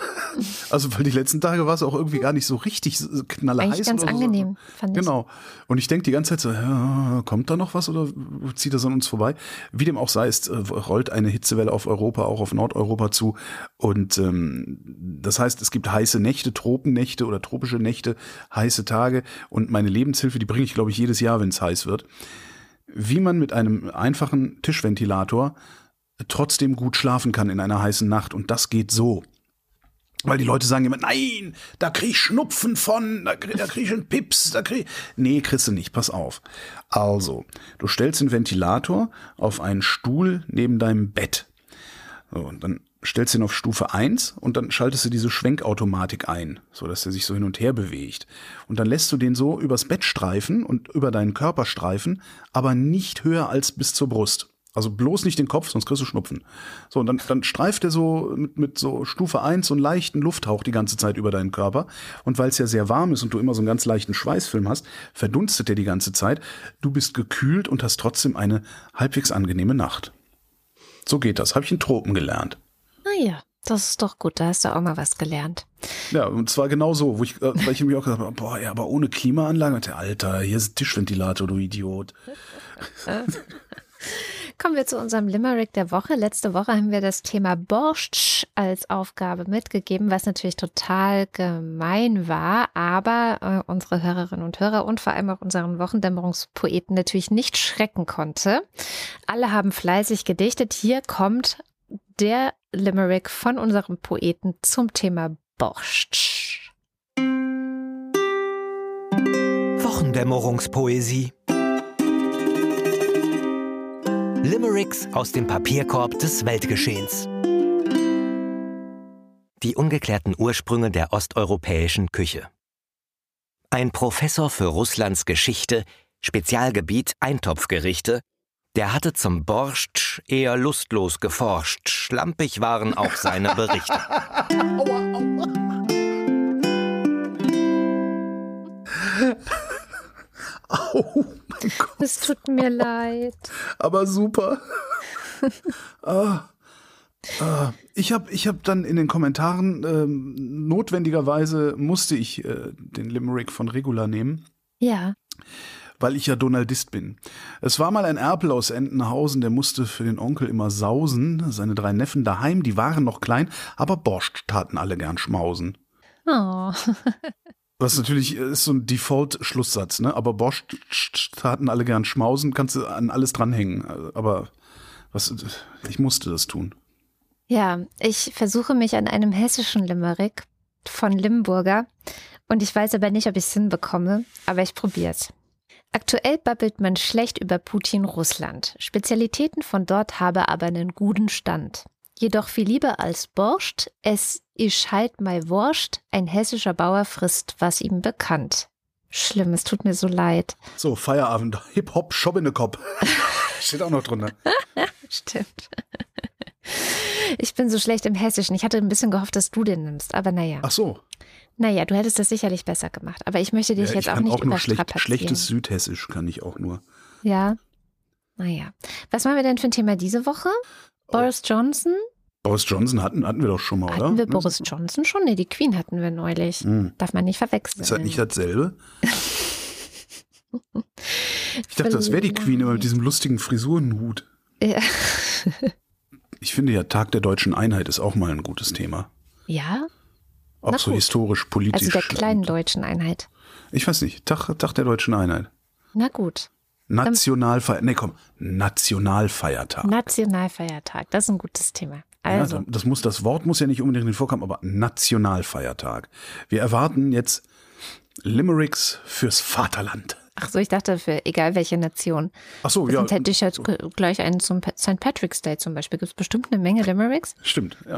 Also, weil die letzten Tage war es auch irgendwie gar nicht so richtig knallerheiß. Eigentlich ganz angenehm, so. fand ich. Genau. Und ich denke die ganze Zeit so, ja, kommt da noch was oder zieht das an uns vorbei? Wie dem auch sei, es äh, rollt eine Hitzewelle auf Europa, auch auf Nordeuropa zu. Und ähm, das heißt, es gibt heiße Nächte, Tropennächte oder tropische Nächte, heiße Tage. Und meine Lebenshilfe, die bringe ich, glaube ich, jedes Jahr, wenn es heiß wird. Wie man mit einem einfachen Tischventilator trotzdem gut schlafen kann in einer heißen Nacht. Und das geht so. Weil die Leute sagen immer, nein, da krieg ich Schnupfen von, da krieg, da krieg ich einen Pips, da krieg Nee, kriegst du nicht, pass auf. Also, du stellst den Ventilator auf einen Stuhl neben deinem Bett. So, und dann stellst du ihn auf Stufe 1 und dann schaltest du diese Schwenkautomatik ein, so dass er sich so hin und her bewegt. Und dann lässt du den so übers Bett streifen und über deinen Körper streifen, aber nicht höher als bis zur Brust. Also bloß nicht den Kopf, sonst kriegst du Schnupfen. So, und dann, dann streift er so mit, mit so Stufe 1 so einen leichten Lufthauch die ganze Zeit über deinen Körper. Und weil es ja sehr warm ist und du immer so einen ganz leichten Schweißfilm hast, verdunstet er die ganze Zeit. Du bist gekühlt und hast trotzdem eine halbwegs angenehme Nacht. So geht das. Habe ich in Tropen gelernt. Naja, das ist doch gut. Da hast du auch mal was gelernt. Ja, und zwar genau so, wo ich, äh, weil ich mir auch gesagt habe, boah, ja, aber ohne Klimaanlage, Alter, hier ist ein Tischventilator, du Idiot. <laughs> Kommen wir zu unserem Limerick der Woche. Letzte Woche haben wir das Thema Borscht als Aufgabe mitgegeben, was natürlich total gemein war, aber äh, unsere Hörerinnen und Hörer und vor allem auch unseren Wochendämmerungspoeten natürlich nicht schrecken konnte. Alle haben fleißig gedichtet. Hier kommt der Limerick von unserem Poeten zum Thema Borscht. Wochendämmerungspoesie Limericks aus dem Papierkorb des Weltgeschehens. Die ungeklärten Ursprünge der osteuropäischen Küche. Ein Professor für Russlands Geschichte, Spezialgebiet Eintopfgerichte, der hatte zum Borscht eher lustlos geforscht. Schlampig waren auch seine Berichte. <laughs> aua, aua. Au. <laughs> Es tut mir leid. Aber super. <laughs> ah. Ah, ich habe ich hab dann in den Kommentaren ähm, notwendigerweise musste ich äh, den Limerick von Regula nehmen. Ja. weil ich ja Donaldist bin. Es war mal ein Erpel aus Entenhausen, der musste für den Onkel immer sausen. Seine drei Neffen daheim, die waren noch klein, aber Borscht taten alle gern schmausen. Oh. <laughs> Was natürlich ist so ein Default-Schlusssatz, ne? Aber Borscht taten alle gern schmausen, kannst du an alles dranhängen. Aber was, ich musste das tun. Ja, ich versuche mich an einem hessischen Limerick von Limburger und ich weiß aber nicht, ob ich es hinbekomme, aber ich probiere es. Aktuell babbelt man schlecht über Putin Russland. Spezialitäten von dort habe aber einen guten Stand. Jedoch viel lieber als Borscht, es ist halt mal Wurscht, ein hessischer Bauer frisst, was ihm bekannt. Schlimm, es tut mir so leid. So, Feierabend, <laughs> Hip-Hop, Shop in the Cop. <laughs> Steht auch noch drunter. <laughs> Stimmt. Ich bin so schlecht im Hessischen. Ich hatte ein bisschen gehofft, dass du den nimmst, aber naja. Ach so. Naja, du hättest das sicherlich besser gemacht. Aber ich möchte dich Ja, jetzt ich auch kann nicht auch nur schlecht, überstrapazieren. schlechtes Südhessisch kann ich auch nur. Ja. Naja. Was machen wir denn für ein Thema diese Woche? Boris Johnson? Boris Johnson hatten, hatten wir doch schon mal, oder? Hatten wir Ne? Boris Johnson schon? Nee, die Queen hatten wir neulich. Hm. Darf man nicht verwechseln. Ist das nicht dasselbe? <laughs> Ich dachte, das wäre die Queen, aber mit diesem lustigen Frisurenhut. Ja. <laughs> Ich finde ja, Tag der deutschen Einheit ist auch mal ein gutes Thema. ja? Auch Na so gut. historisch, politisch. Also der kleinen deutschen Einheit. Ich weiß nicht, Tag, Tag der deutschen Einheit. Na gut. Nationalfeiertag. Nee, komm, Nationalfeiertag. Nationalfeiertag. Das ist ein gutes Thema. Also, Ja, das muss, das Wort muss ja nicht unbedingt drin vorkommen, aber Nationalfeiertag. Wir erwarten jetzt Limericks fürs Vaterland. ach so, ich dachte für egal welche Nation. Ach so, ja. Sonst hätte ich jetzt gleich einen zum St. Patrick's Day zum Beispiel. Gibt es bestimmt eine Menge Limericks? Stimmt, ja.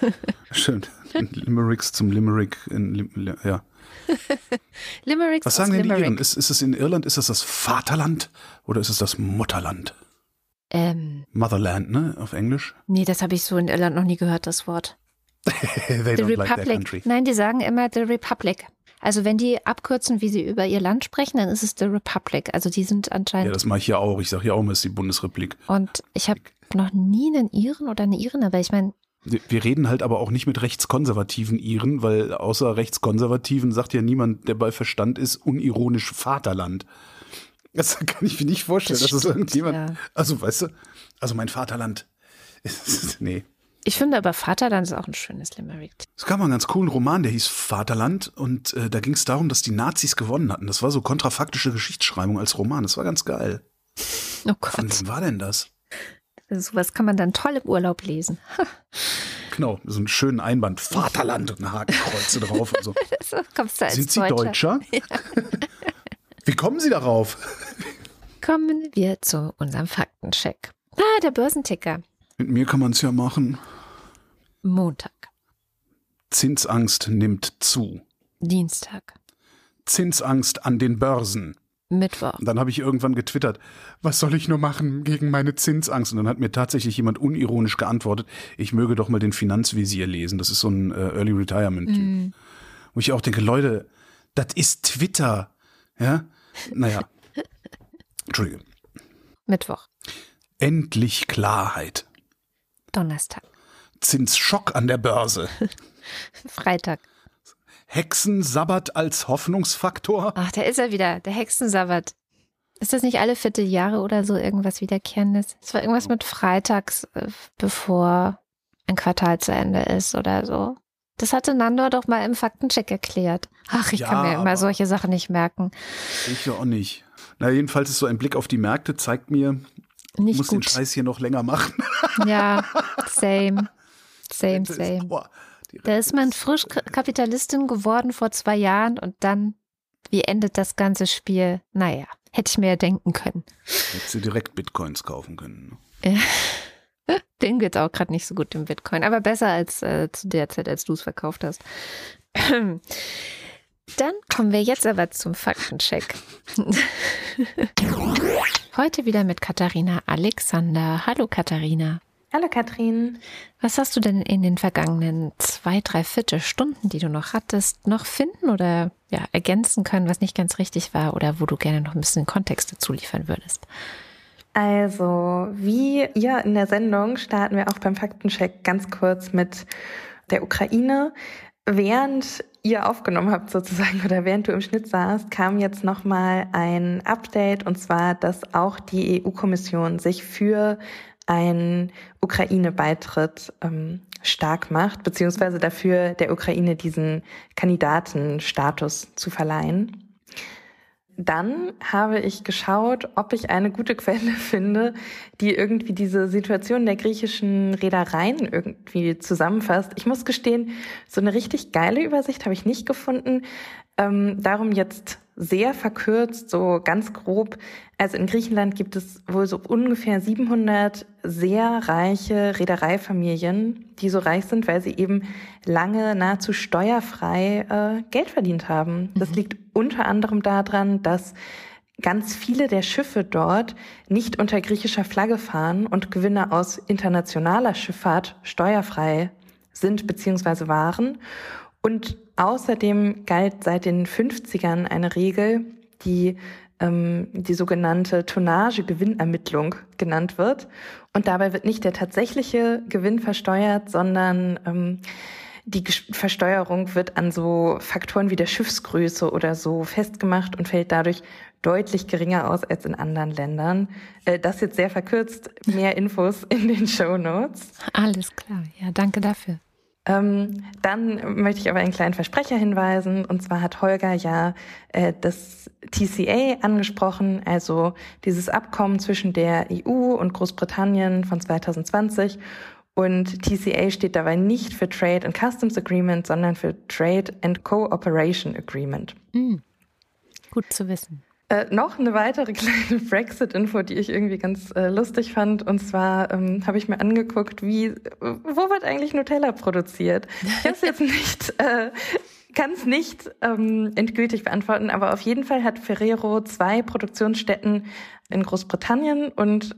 <laughs> Stimmt. Limericks zum Limerick in ja. <laughs> Limericks Was sagen denn die Limerick. Iren? Ist, ist es in Irland, ist es das Vaterland oder ist es das Mutterland? Ähm, Motherland, ne, auf Englisch? nee, das habe ich so in Irland noch nie gehört, das Wort. <laughs> They The don't like. Republic. Nein, die sagen immer The Republic. Also wenn die abkürzen, wie sie über ihr Land sprechen, dann ist es The Republic. Also die sind Ja, anscheinend. das mache ich ja auch. Ich sage ja auch immer, es ist die Bundesrepublik. und ich habe noch nie einen Iren oder eine Iren, aber ich meine, Wir reden halt aber auch nicht mit rechtskonservativen Iren, weil außer rechtskonservativen sagt ja niemand, der bei Verstand ist, unironisch Vaterland. Das kann ich mir nicht vorstellen, Das dass stimmt, irgendjemand. ja. Also, weißt du, also mein Vaterland. <laughs> Nee. ich finde aber Vaterland ist auch ein schönes Limerick. Es gab mal einen ganz coolen Roman, der hieß Vaterland und äh, da ging es darum, dass die Nazis gewonnen hatten. Das war so kontrafaktische Geschichtsschreibung als Roman. Das war ganz geil. Oh Gott, wem war denn das? Sowas kann man dann toll im Urlaub lesen. <laughs> Genau, so einen schönen Einband. Vaterland und ein Hakenkreuze <laughs> drauf und so. So kommst du als Sind Sie Deutscher. Deutscher? <laughs> Wie kommen Sie darauf? Kommen wir zu unserem Faktencheck. Ah, der Börsenticker. Mit mir kann man es ja machen. Montag, Zinsangst nimmt zu. Dienstag, Zinsangst an den Börsen. Mittwoch, dann habe ich irgendwann getwittert, was soll ich nur machen gegen meine Zinsangst? Und dann hat mir tatsächlich jemand unironisch geantwortet, ich möge doch mal den Finanzvisier lesen. Das ist so ein äh, Early Retirement-Typ. Wo ich auch denke, Leute, das ist Twitter. Ja? Naja. <laughs> Entschuldige. Mittwoch, Endlich Klarheit. Donnerstag, Zinsschock an der Börse. <laughs> Freitag. Hexensabbat als Hoffnungsfaktor. Ach, da ist er wieder, der Hexensabbat. Ist das nicht alle Vierteljahre oder so irgendwas Wiederkehrendes? Es war irgendwas mit Freitags, äh, bevor ein Quartal zu Ende ist oder so. Das hatte Nando doch mal im Faktencheck erklärt. Ach, ich Ja, kann mir immer solche Sachen nicht merken. Ich ja auch nicht. Na, jedenfalls ist so ein Blick auf die Märkte, zeigt mir, ich Nicht muss den gut. Scheiß hier noch länger machen. Ja, <laughs> same. Same, Das ist- same. Boah, Da ist man frisch Kapitalistin geworden vor zwei Jahren und dann, wie endet das ganze Spiel? Naja, hätte ich mir ja denken können. Hätte sie direkt Bitcoins kaufen können. <laughs> Den geht auch gerade nicht so gut im Bitcoin, aber besser als äh, zu der Zeit, als du es verkauft hast. <clears throat> Dann kommen wir jetzt aber zum Faktencheck. <laughs> Heute wieder mit Katharina Alexander. Hallo Katharina. Hallo Katrin. Was hast du denn in den vergangenen zwei, drei Viertelstunden, die du noch hattest, noch finden oder ja, ergänzen können, was nicht ganz richtig war oder wo du gerne noch ein bisschen Kontext dazu liefern würdest? Also, wie ihr in der Sendung starten wir auch beim Faktencheck ganz kurz mit der Ukraine. Während ihr aufgenommen habt sozusagen oder während du im Schnitt saßt, kam jetzt nochmal ein Update und zwar, dass auch die EU-Kommission sich für einen Ukraine-Beitritt ähm, stark macht, beziehungsweise dafür der Ukraine diesen Kandidatenstatus zu verleihen. Dann habe ich geschaut, ob ich eine gute Quelle <laughs> finde, die irgendwie diese Situation der griechischen Reedereien irgendwie zusammenfasst. Ich muss gestehen, so eine richtig geile Übersicht habe ich nicht gefunden. Ähm, darum jetzt sehr verkürzt, so ganz grob. Also in Griechenland gibt es wohl so ungefähr 700 sehr reiche Reedereifamilien, die so reich sind, weil sie eben lange nahezu steuerfrei äh, Geld verdient haben. Das mhm. liegt unter anderem daran, dass ganz viele der Schiffe dort nicht unter griechischer Flagge fahren und Gewinne aus internationaler Schifffahrt steuerfrei sind bzw. waren. Und außerdem galt seit den 50ern eine Regel, die ähm, die sogenannte Tonnage-Gewinnermittlung genannt wird. Und dabei wird nicht der tatsächliche Gewinn versteuert, sondern ähm, die Versteuerung wird an so Faktoren wie der Schiffsgröße oder so festgemacht und fällt dadurch deutlich geringer aus als in anderen Ländern. Äh, das jetzt sehr verkürzt, mehr Infos in den Show Notes. Alles klar, ja, danke dafür. Ähm, dann möchte ich aber einen kleinen Versprecher hinweisen. Und zwar hat Holger ja äh, das TCA angesprochen, also dieses Abkommen zwischen der EU und Großbritannien von 2020. Und TCA steht dabei nicht für Trade and Customs Agreement, sondern für Trade and Cooperation Agreement. Mhm. Gut zu wissen. Äh, noch eine weitere <laughs> kleine Brexit-Info, die ich irgendwie ganz äh, lustig fand. Und zwar ähm, habe ich mir angeguckt, wie, wo wird eigentlich Nutella produziert? Ich habe es jetzt <laughs> nicht, äh, kann es nicht ähm, endgültig beantworten, aber auf jeden Fall hat Ferrero zwei Produktionsstätten in Großbritannien und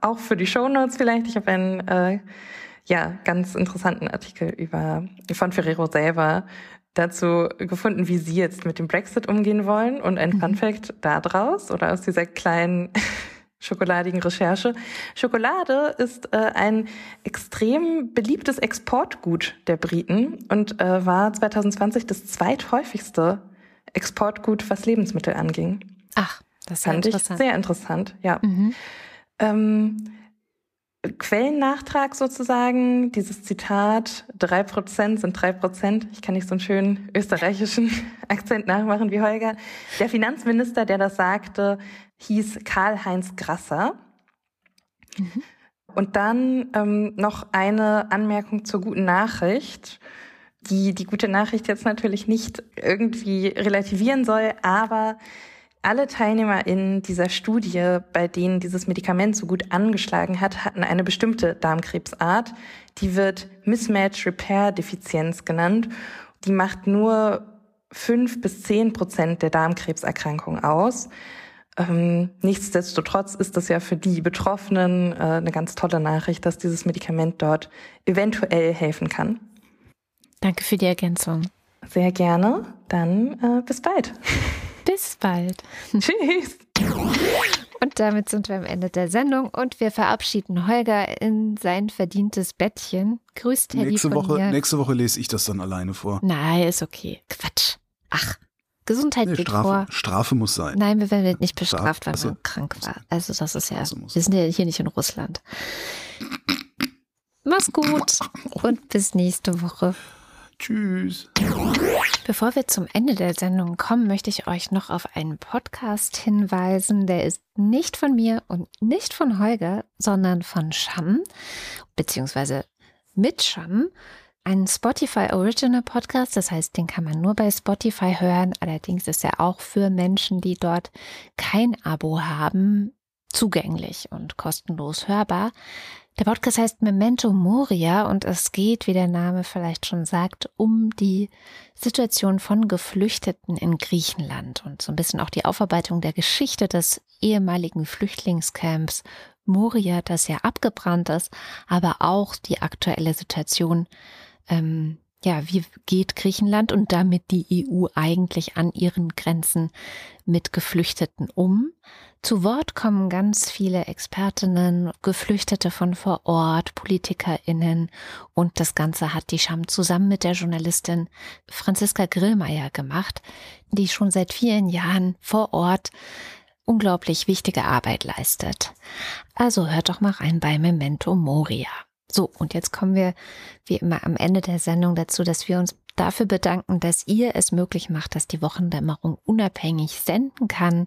auch für die Shownotes vielleicht. Ich habe einen äh, ja ganz interessanten Artikel über von Ferrero selber dazu gefunden, wie Sie jetzt mit dem Brexit umgehen wollen. Und ein mhm. Fun Fact daraus oder aus dieser kleinen <laughs> schokoladigen Recherche. Schokolade ist äh, ein extrem beliebtes Exportgut der Briten und äh, war 2020 das zweithäufigste Exportgut, was Lebensmittel anging. Ach, das ist Fand interessant. ich sehr interessant, ja. Mhm. Ähm, Quellennachtrag sozusagen, dieses Zitat, drei Prozent sind drei Prozent. Ich kann nicht so einen schönen österreichischen <laughs> Akzent nachmachen wie Holger. Der Finanzminister, der das sagte, hieß Karl-Heinz Grasser. Mhm. Und dann ähm, noch eine Anmerkung zur guten Nachricht, die die gute Nachricht jetzt natürlich nicht irgendwie relativieren soll, aber alle TeilnehmerInnen dieser Studie, bei denen dieses Medikament so gut angeschlagen hat, hatten eine bestimmte Darmkrebsart. Die wird Mismatch Repair Defizienz genannt. Die macht nur fünf bis zehn Prozent der Darmkrebserkrankung aus. Ähm, nichtsdestotrotz ist das ja für die Betroffenen äh, eine ganz tolle Nachricht, dass dieses Medikament dort eventuell helfen kann. Danke für die Ergänzung. Sehr gerne. Dann äh, bis bald. Bis bald. <laughs> <laughs> Tschüss. Und damit sind wir am Ende der Sendung und wir verabschieden Holger in sein verdientes Bettchen. Grüßt Teddy nächste von Woche, mir. Nächste Woche lese ich das dann alleine vor. Nein, ist okay. Quatsch. Ach, Gesundheit Nee, geht Strafe, vor. Strafe muss sein. Nein, wir werden nicht bestraft, weil Also- man krank war. Also das ist ja, Also wir sind ja hier nicht in Russland. <laughs> Mach's gut und bis nächste Woche. Tschüss. Bevor wir zum Ende der Sendung kommen, möchte ich euch noch auf einen Podcast hinweisen. Der ist nicht von mir und nicht von Holger, sondern von Sham, beziehungsweise mit Sham. Ein Spotify Original Podcast, das heißt, den kann man nur bei Spotify hören. Allerdings ist er auch für Menschen, die dort kein Abo haben, zugänglich und kostenlos hörbar. Der Podcast heißt Memento Moria und es geht, wie der Name vielleicht schon sagt, um die Situation von Geflüchteten in Griechenland und so ein bisschen auch die Aufarbeitung der Geschichte des ehemaligen Flüchtlingscamps Moria, das ja abgebrannt ist, aber auch die aktuelle Situation. Ähm, ja, wie geht Griechenland und damit die EU eigentlich an ihren Grenzen mit Geflüchteten um? Zu Wort kommen ganz viele Expertinnen, Geflüchtete von vor Ort, PolitikerInnen und das Ganze hat die Scham zusammen mit der Journalistin Franziska Grillmeier gemacht, die schon seit vielen Jahren vor Ort unglaublich wichtige Arbeit leistet. Also hört doch mal rein bei Memento Moria. So, und jetzt kommen wir wie immer am Ende der Sendung dazu, dass wir uns dafür bedanken, dass ihr es möglich macht, dass die Wochendämmerung unabhängig senden kann.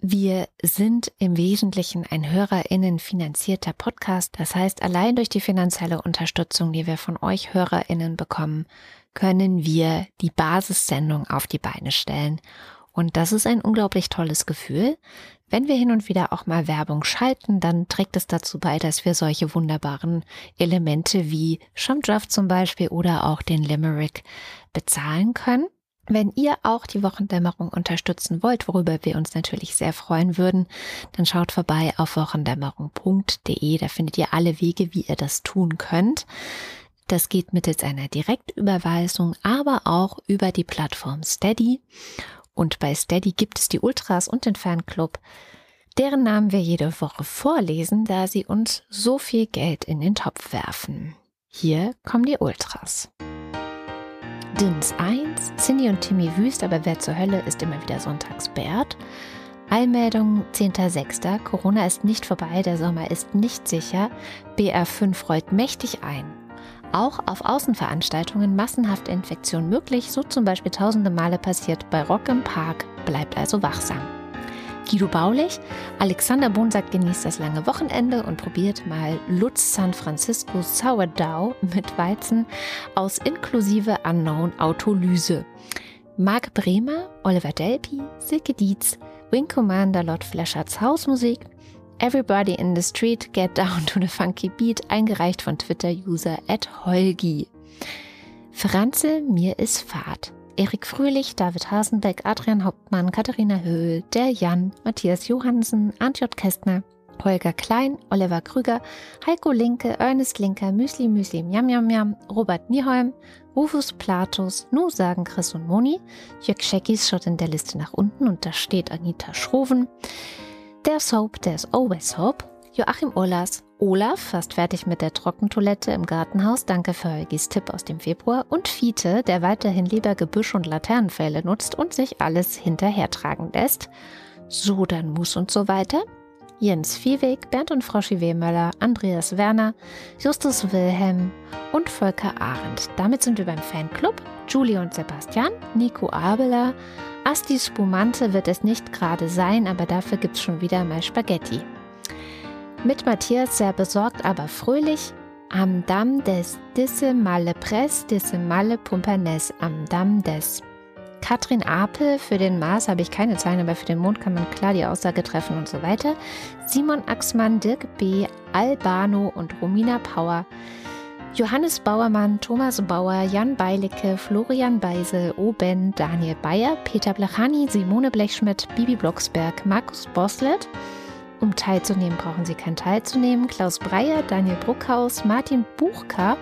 Wir sind im Wesentlichen ein HörerInnen finanzierter Podcast. Das heißt, allein durch die finanzielle Unterstützung, die wir von euch HörerInnen bekommen, können wir die Basissendung auf die Beine stellen. Und das ist ein unglaublich tolles Gefühl. Wenn wir hin und wieder auch mal Werbung schalten, dann trägt es dazu bei, dass wir solche wunderbaren Elemente wie Schaumdraft zum Beispiel oder auch den Limerick bezahlen können. Wenn ihr auch die Wochendämmerung unterstützen wollt, worüber wir uns natürlich sehr freuen würden, dann schaut vorbei auf wochendämmerung.de. Da findet ihr alle Wege, wie ihr das tun könnt. Das geht mittels einer Direktüberweisung, aber auch über die Plattform Steady. Und bei Steady gibt es die Ultras und den Fanclub, deren Namen wir jede Woche vorlesen, da sie uns so viel Geld in den Topf werfen. Hier kommen die Ultras. Dins 1, Cindy und Timmy Wüst, aber wer zur Hölle ist immer wieder sonntags Bert. Allmeldung 10.06. Corona ist nicht vorbei, der Sommer ist nicht sicher. BR5 rollt mächtig ein. Auch auf Außenveranstaltungen massenhafte Infektion möglich, so zum Beispiel tausende Male passiert bei Rock im Park. Bleibt also wachsam. Guido Baulich. Alexander Bonsack genießt das lange Wochenende und probiert mal Lutz San Francisco Sourdough mit Weizen aus inklusive Unknown Autolyse. Marc Bremer, Oliver Delpi, Silke Dietz, Wing Commander Lord Fleschards Hausmusik, Everybody in the Street, Get Down to the Funky Beat, eingereicht von Twitter-User at Holgi. Franze, mir ist Fahrt. Erik Fröhlich, David Hasenbeck, Adrian Hauptmann, Katharina Höhl, der Jan, Matthias Johansen, Antjot Kästner, Holger Klein, Oliver Krüger, Heiko Linke, Ernest Linker, Müsli Müsli, Miam Miam Miam, Robert Nieholm, Rufus Platus, Nu sagen Chris und Moni, Jörg Scheckis schaut in der Liste nach unten und da steht Anita Schroven, der Soap, der ist Always Soap, Joachim Urlas, Olaf, fast fertig mit der Trockentoilette im Gartenhaus, danke für Heugis Tipp aus dem Februar, und Fiete, der weiterhin lieber Gebüsch und Laternenpfähle nutzt und sich alles hinterhertragen lässt. So, dann muss und so weiter. Jens Viehweg, Bernd und Frau Wehmöller, Andreas Werner, Justus Wilhelm und Volker Arendt. Damit sind wir beim Fanclub. Julie und Sebastian, Nico Abeler, Asti Spumante wird es nicht gerade sein, aber dafür gibt's schon wieder mal Spaghetti. Mit Matthias sehr besorgt, aber fröhlich. Am Damm des Disse Malle Press, Disse Malle Pumpernes, am Damm des. Katrin Apel, für den Mars habe ich keine Zahlen, aber für den Mond kann man klar die Aussage treffen und so weiter. Simon Axmann, Dirk B., Albano und Romina Power. Johannes Bauermann, Thomas Bauer, Jan Beilicke, Florian Beisel, Oben, Daniel Bayer, Peter Blachani, Simone Blechschmidt, Bibi Blocksberg, Markus Boslett, um teilzunehmen, brauchen Sie kein Teilzunehmen. Klaus Breyer, Daniel Bruckhaus, Martin Buchka,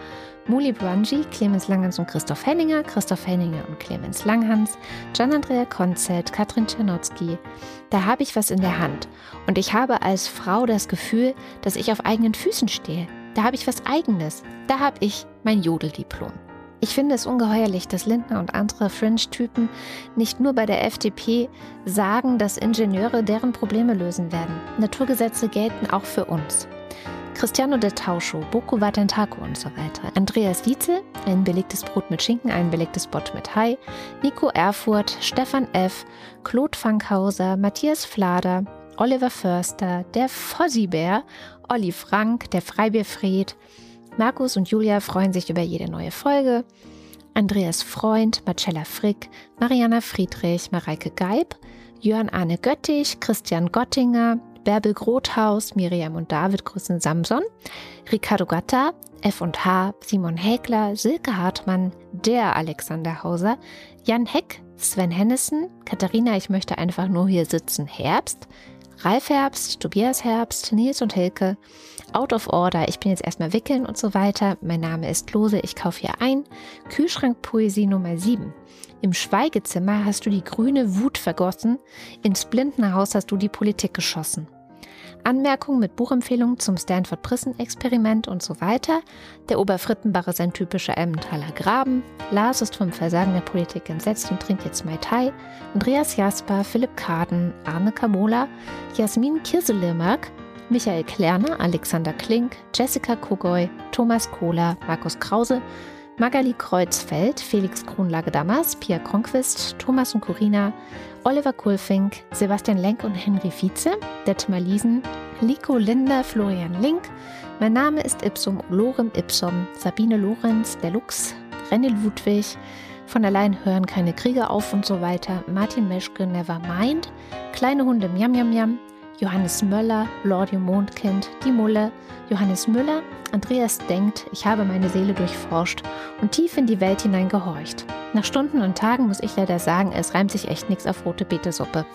Muli Brunji, Clemens Langhans und Christoph Henninger, Christoph Henninger und Clemens Langhans, Gian-Andrea Konzelt, Katrin Czernotzki. Da habe ich was in der Hand. Und ich habe als Frau das Gefühl, dass ich auf eigenen Füßen stehe. Da habe ich was Eigenes. Da habe ich mein Jodeldiplom. Ich finde es ungeheuerlich, dass Lindner und andere Fringe-Typen nicht nur bei der FDP sagen, dass Ingenieure deren Probleme lösen werden. Naturgesetze gelten auch für uns. Cristiano de Tauscho, Boko Watentako und so weiter. Andreas Dietzel, ein belegtes Brot mit Schinken, ein belegtes Bot mit Hai. Nico Erfurt, Stefan F., Claude Fankhauser, Matthias Flader, Oliver Förster, der Fossibär, Olli Frank, der Freibierfried, Markus und Julia freuen sich über jede neue Folge. Andreas Freund, Marcella Frick, Mariana Friedrich, Mareike Geib, Jörn Arne Göttich, Christian Gottinger, Bärbel Grothaus, Miriam und David grüßen Samson, Ricardo Gatta, F&H, Simon Häkler, Silke Hartmann, der Alexander Hauser, Jan Heck, Sven Hennissen, Katharina, ich möchte einfach nur hier sitzen, Herbst, Ralf Herbst, Tobias Herbst, Nils und Hilke, Out of Order, ich bin jetzt erstmal wickeln und so weiter. Mein Name ist Lose, ich kaufe hier ein. Kühlschrankpoesie Nummer 7. Im Schweigezimmer hast du die grüne Wut vergossen, ins Blindenhaus hast du die Politik geschossen. Anmerkungen mit Buchempfehlungen zum Stanford Prison Experiment und so weiter. Der Oberfrittenbach ist ein typischer Emmentaler Graben. Lars ist vom Versagen der Politik entsetzt und trinkt jetzt Mai Tai. Andreas Jasper, Philipp Kaden, Arne Kamola, Jasmin Kirselemark, Michael Klerner, Alexander Klink, Jessica Kogoy, Thomas Kohler, Markus Krause, Magali Kreuzfeld, Felix Kronlage-Dammers, Pia Kronquist, Thomas und Corina, Oliver Kulfink, Sebastian Lenk und Henry Vize, Detmar Liesen, Lico Linder, Florian Link. Mein Name ist Ipsum Lorem Ipsum, Sabine Lorenz, der Lux, René Ludwig, von allein hören keine Kriege auf und so weiter, Martin Meschke, Nevermind, Kleine Hunde, Miam Miam Miam, Johannes Möller, Lordi Mondkind, Die Mulle, Johannes Müller, Andreas denkt, ich habe meine Seele durchforscht und tief in die Welt hinein gehorcht. Nach Stunden und Tagen muss ich leider sagen, es reimt sich echt nichts auf rote Betesuppe.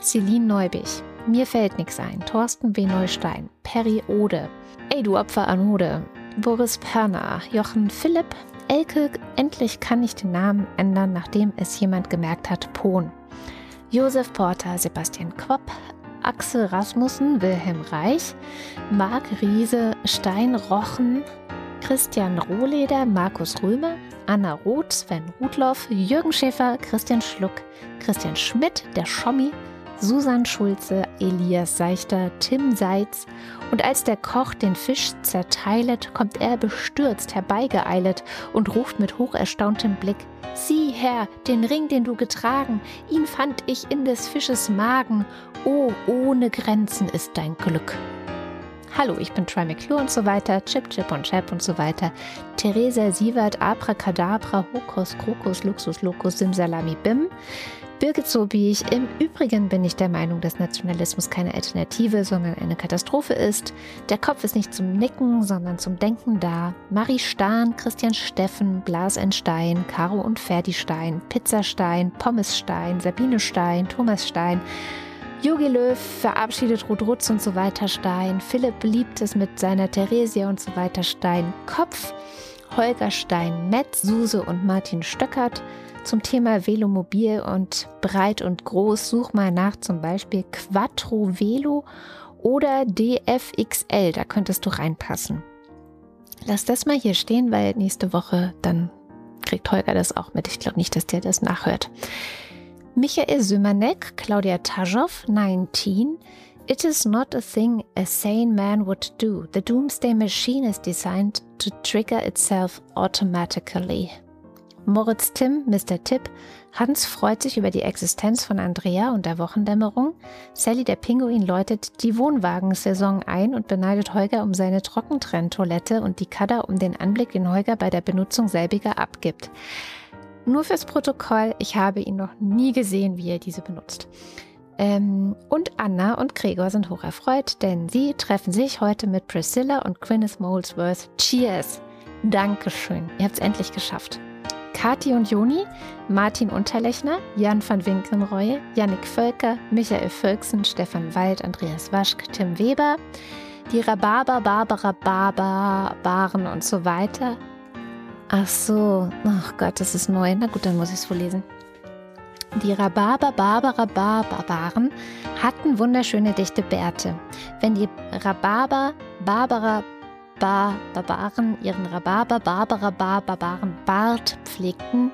Celine Neubich, mir fällt nichts ein. Thorsten W. Neustein, Perry Ode, Ey du Opfer Anode, Boris Perner, Jochen Philipp, Elke, endlich kann ich den Namen ändern, nachdem es jemand gemerkt hat, Pohn. Josef Porter, Sebastian Quopp, Axel Rasmussen, Wilhelm Reich, Marc Riese, Stein Rochen, Christian Rohleder, Markus Römer, Anna Roth, Sven Rudloff, Jürgen Schäfer, Christian Schluck, Christian Schmidt, der Schommi, Susan Schulze, Elias Seichter, Tim Seitz. Und als der Koch den Fisch zerteilet, kommt er bestürzt herbeigeeilet und ruft mit hocherstauntem Blick: Sieh, Herr, den Ring, den du getragen, ihn fand ich in des Fisches Magen. Oh, ohne Grenzen ist dein Glück. Hallo, ich bin Troy McClure und so weiter, Chip, Chip und Chap und so weiter. Theresa Sievert, Abracadabra, Hokus, Krokus, Luxus, Locus, Simsalami, Bim. Birgit Sobiech. Im Übrigen bin ich der Meinung, dass Nationalismus keine Alternative, sondern eine Katastrophe ist. Der Kopf ist nicht zum Nicken, sondern zum Denken da. Marie Stahn, Christian Steffen, Blas Stein, Caro und Ferdi Stein, Pizzastein, Pommesstein, Sabine Stein, Thomas Stein. Jogi Löw verabschiedet Ruth Rutz und so weiter Stein. Philipp liebt es mit seiner Theresia und so weiter Stein. Kopf. Holger Stein, Metz, Suse und Martin Stöckert. Zum Thema Velomobil und breit und groß such mal nach zum Beispiel Quattro Velo oder DFXL, da könntest du reinpassen. Lass das mal hier stehen, weil nächste Woche dann kriegt Holger das auch mit. Ich glaube nicht, dass der das nachhört. Michael Symanek, Claudia Taschow, 19. It is not a thing a sane man would do. The doomsday machine is designed to trigger itself automatically. Moritz Tim, Mr. Tipp, Hans freut sich über die Existenz von Andrea und der Wochendämmerung, Sally der Pinguin läutet die Wohnwagensaison ein und beneidet Holger um seine Trockentrenntoilette und die Kada um den Anblick, den Holger bei der Benutzung selbiger abgibt. Nur fürs Protokoll, ich habe ihn noch nie gesehen, wie er diese benutzt. Ähm, und Anna und Gregor sind hocherfreut, denn sie treffen sich heute mit Priscilla und Gwyneth Molesworth. Cheers! Dankeschön, ihr habt es endlich geschafft. Kathi und Joni, Martin Unterlechner, Jan van Winkenreue, Yannick Völker, Michael Völksen, Stefan Wald, Andreas Waschk, Tim Weber, die Rhabarber, Barbara, Barber, Baren und so weiter. Ach so, ach Gott, das ist neu. Na gut, dann muss ich es vorlesen. Die Rhabarber, Barbara, Barbaren hatten wunderschöne dichte Bärte. Wenn die Rhabarber, Barbara, Bar Barbaren ihren Rhabarber Barbara Bar Barbaren Bart pflegten,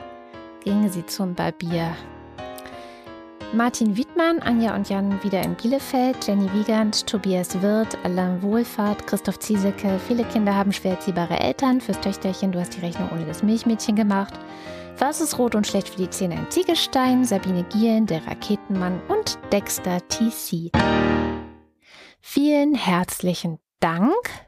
gingen sie zum Barbier. Martin Wiedmann, Anja und Jan wieder in Bielefeld, Jenny Wiegand, Tobias Wirth, Alain Wohlfahrt, Christoph Ziesecke. Viele Kinder haben schwer erziehbare Eltern. Fürs Töchterchen, du hast die Rechnung ohne das Milchmädchen gemacht. Was ist rot und schlecht für die Zähne? Ein Ziegelstein, Sabine Gielen, der Raketenmann und Dexter TC. Vielen herzlichen Dank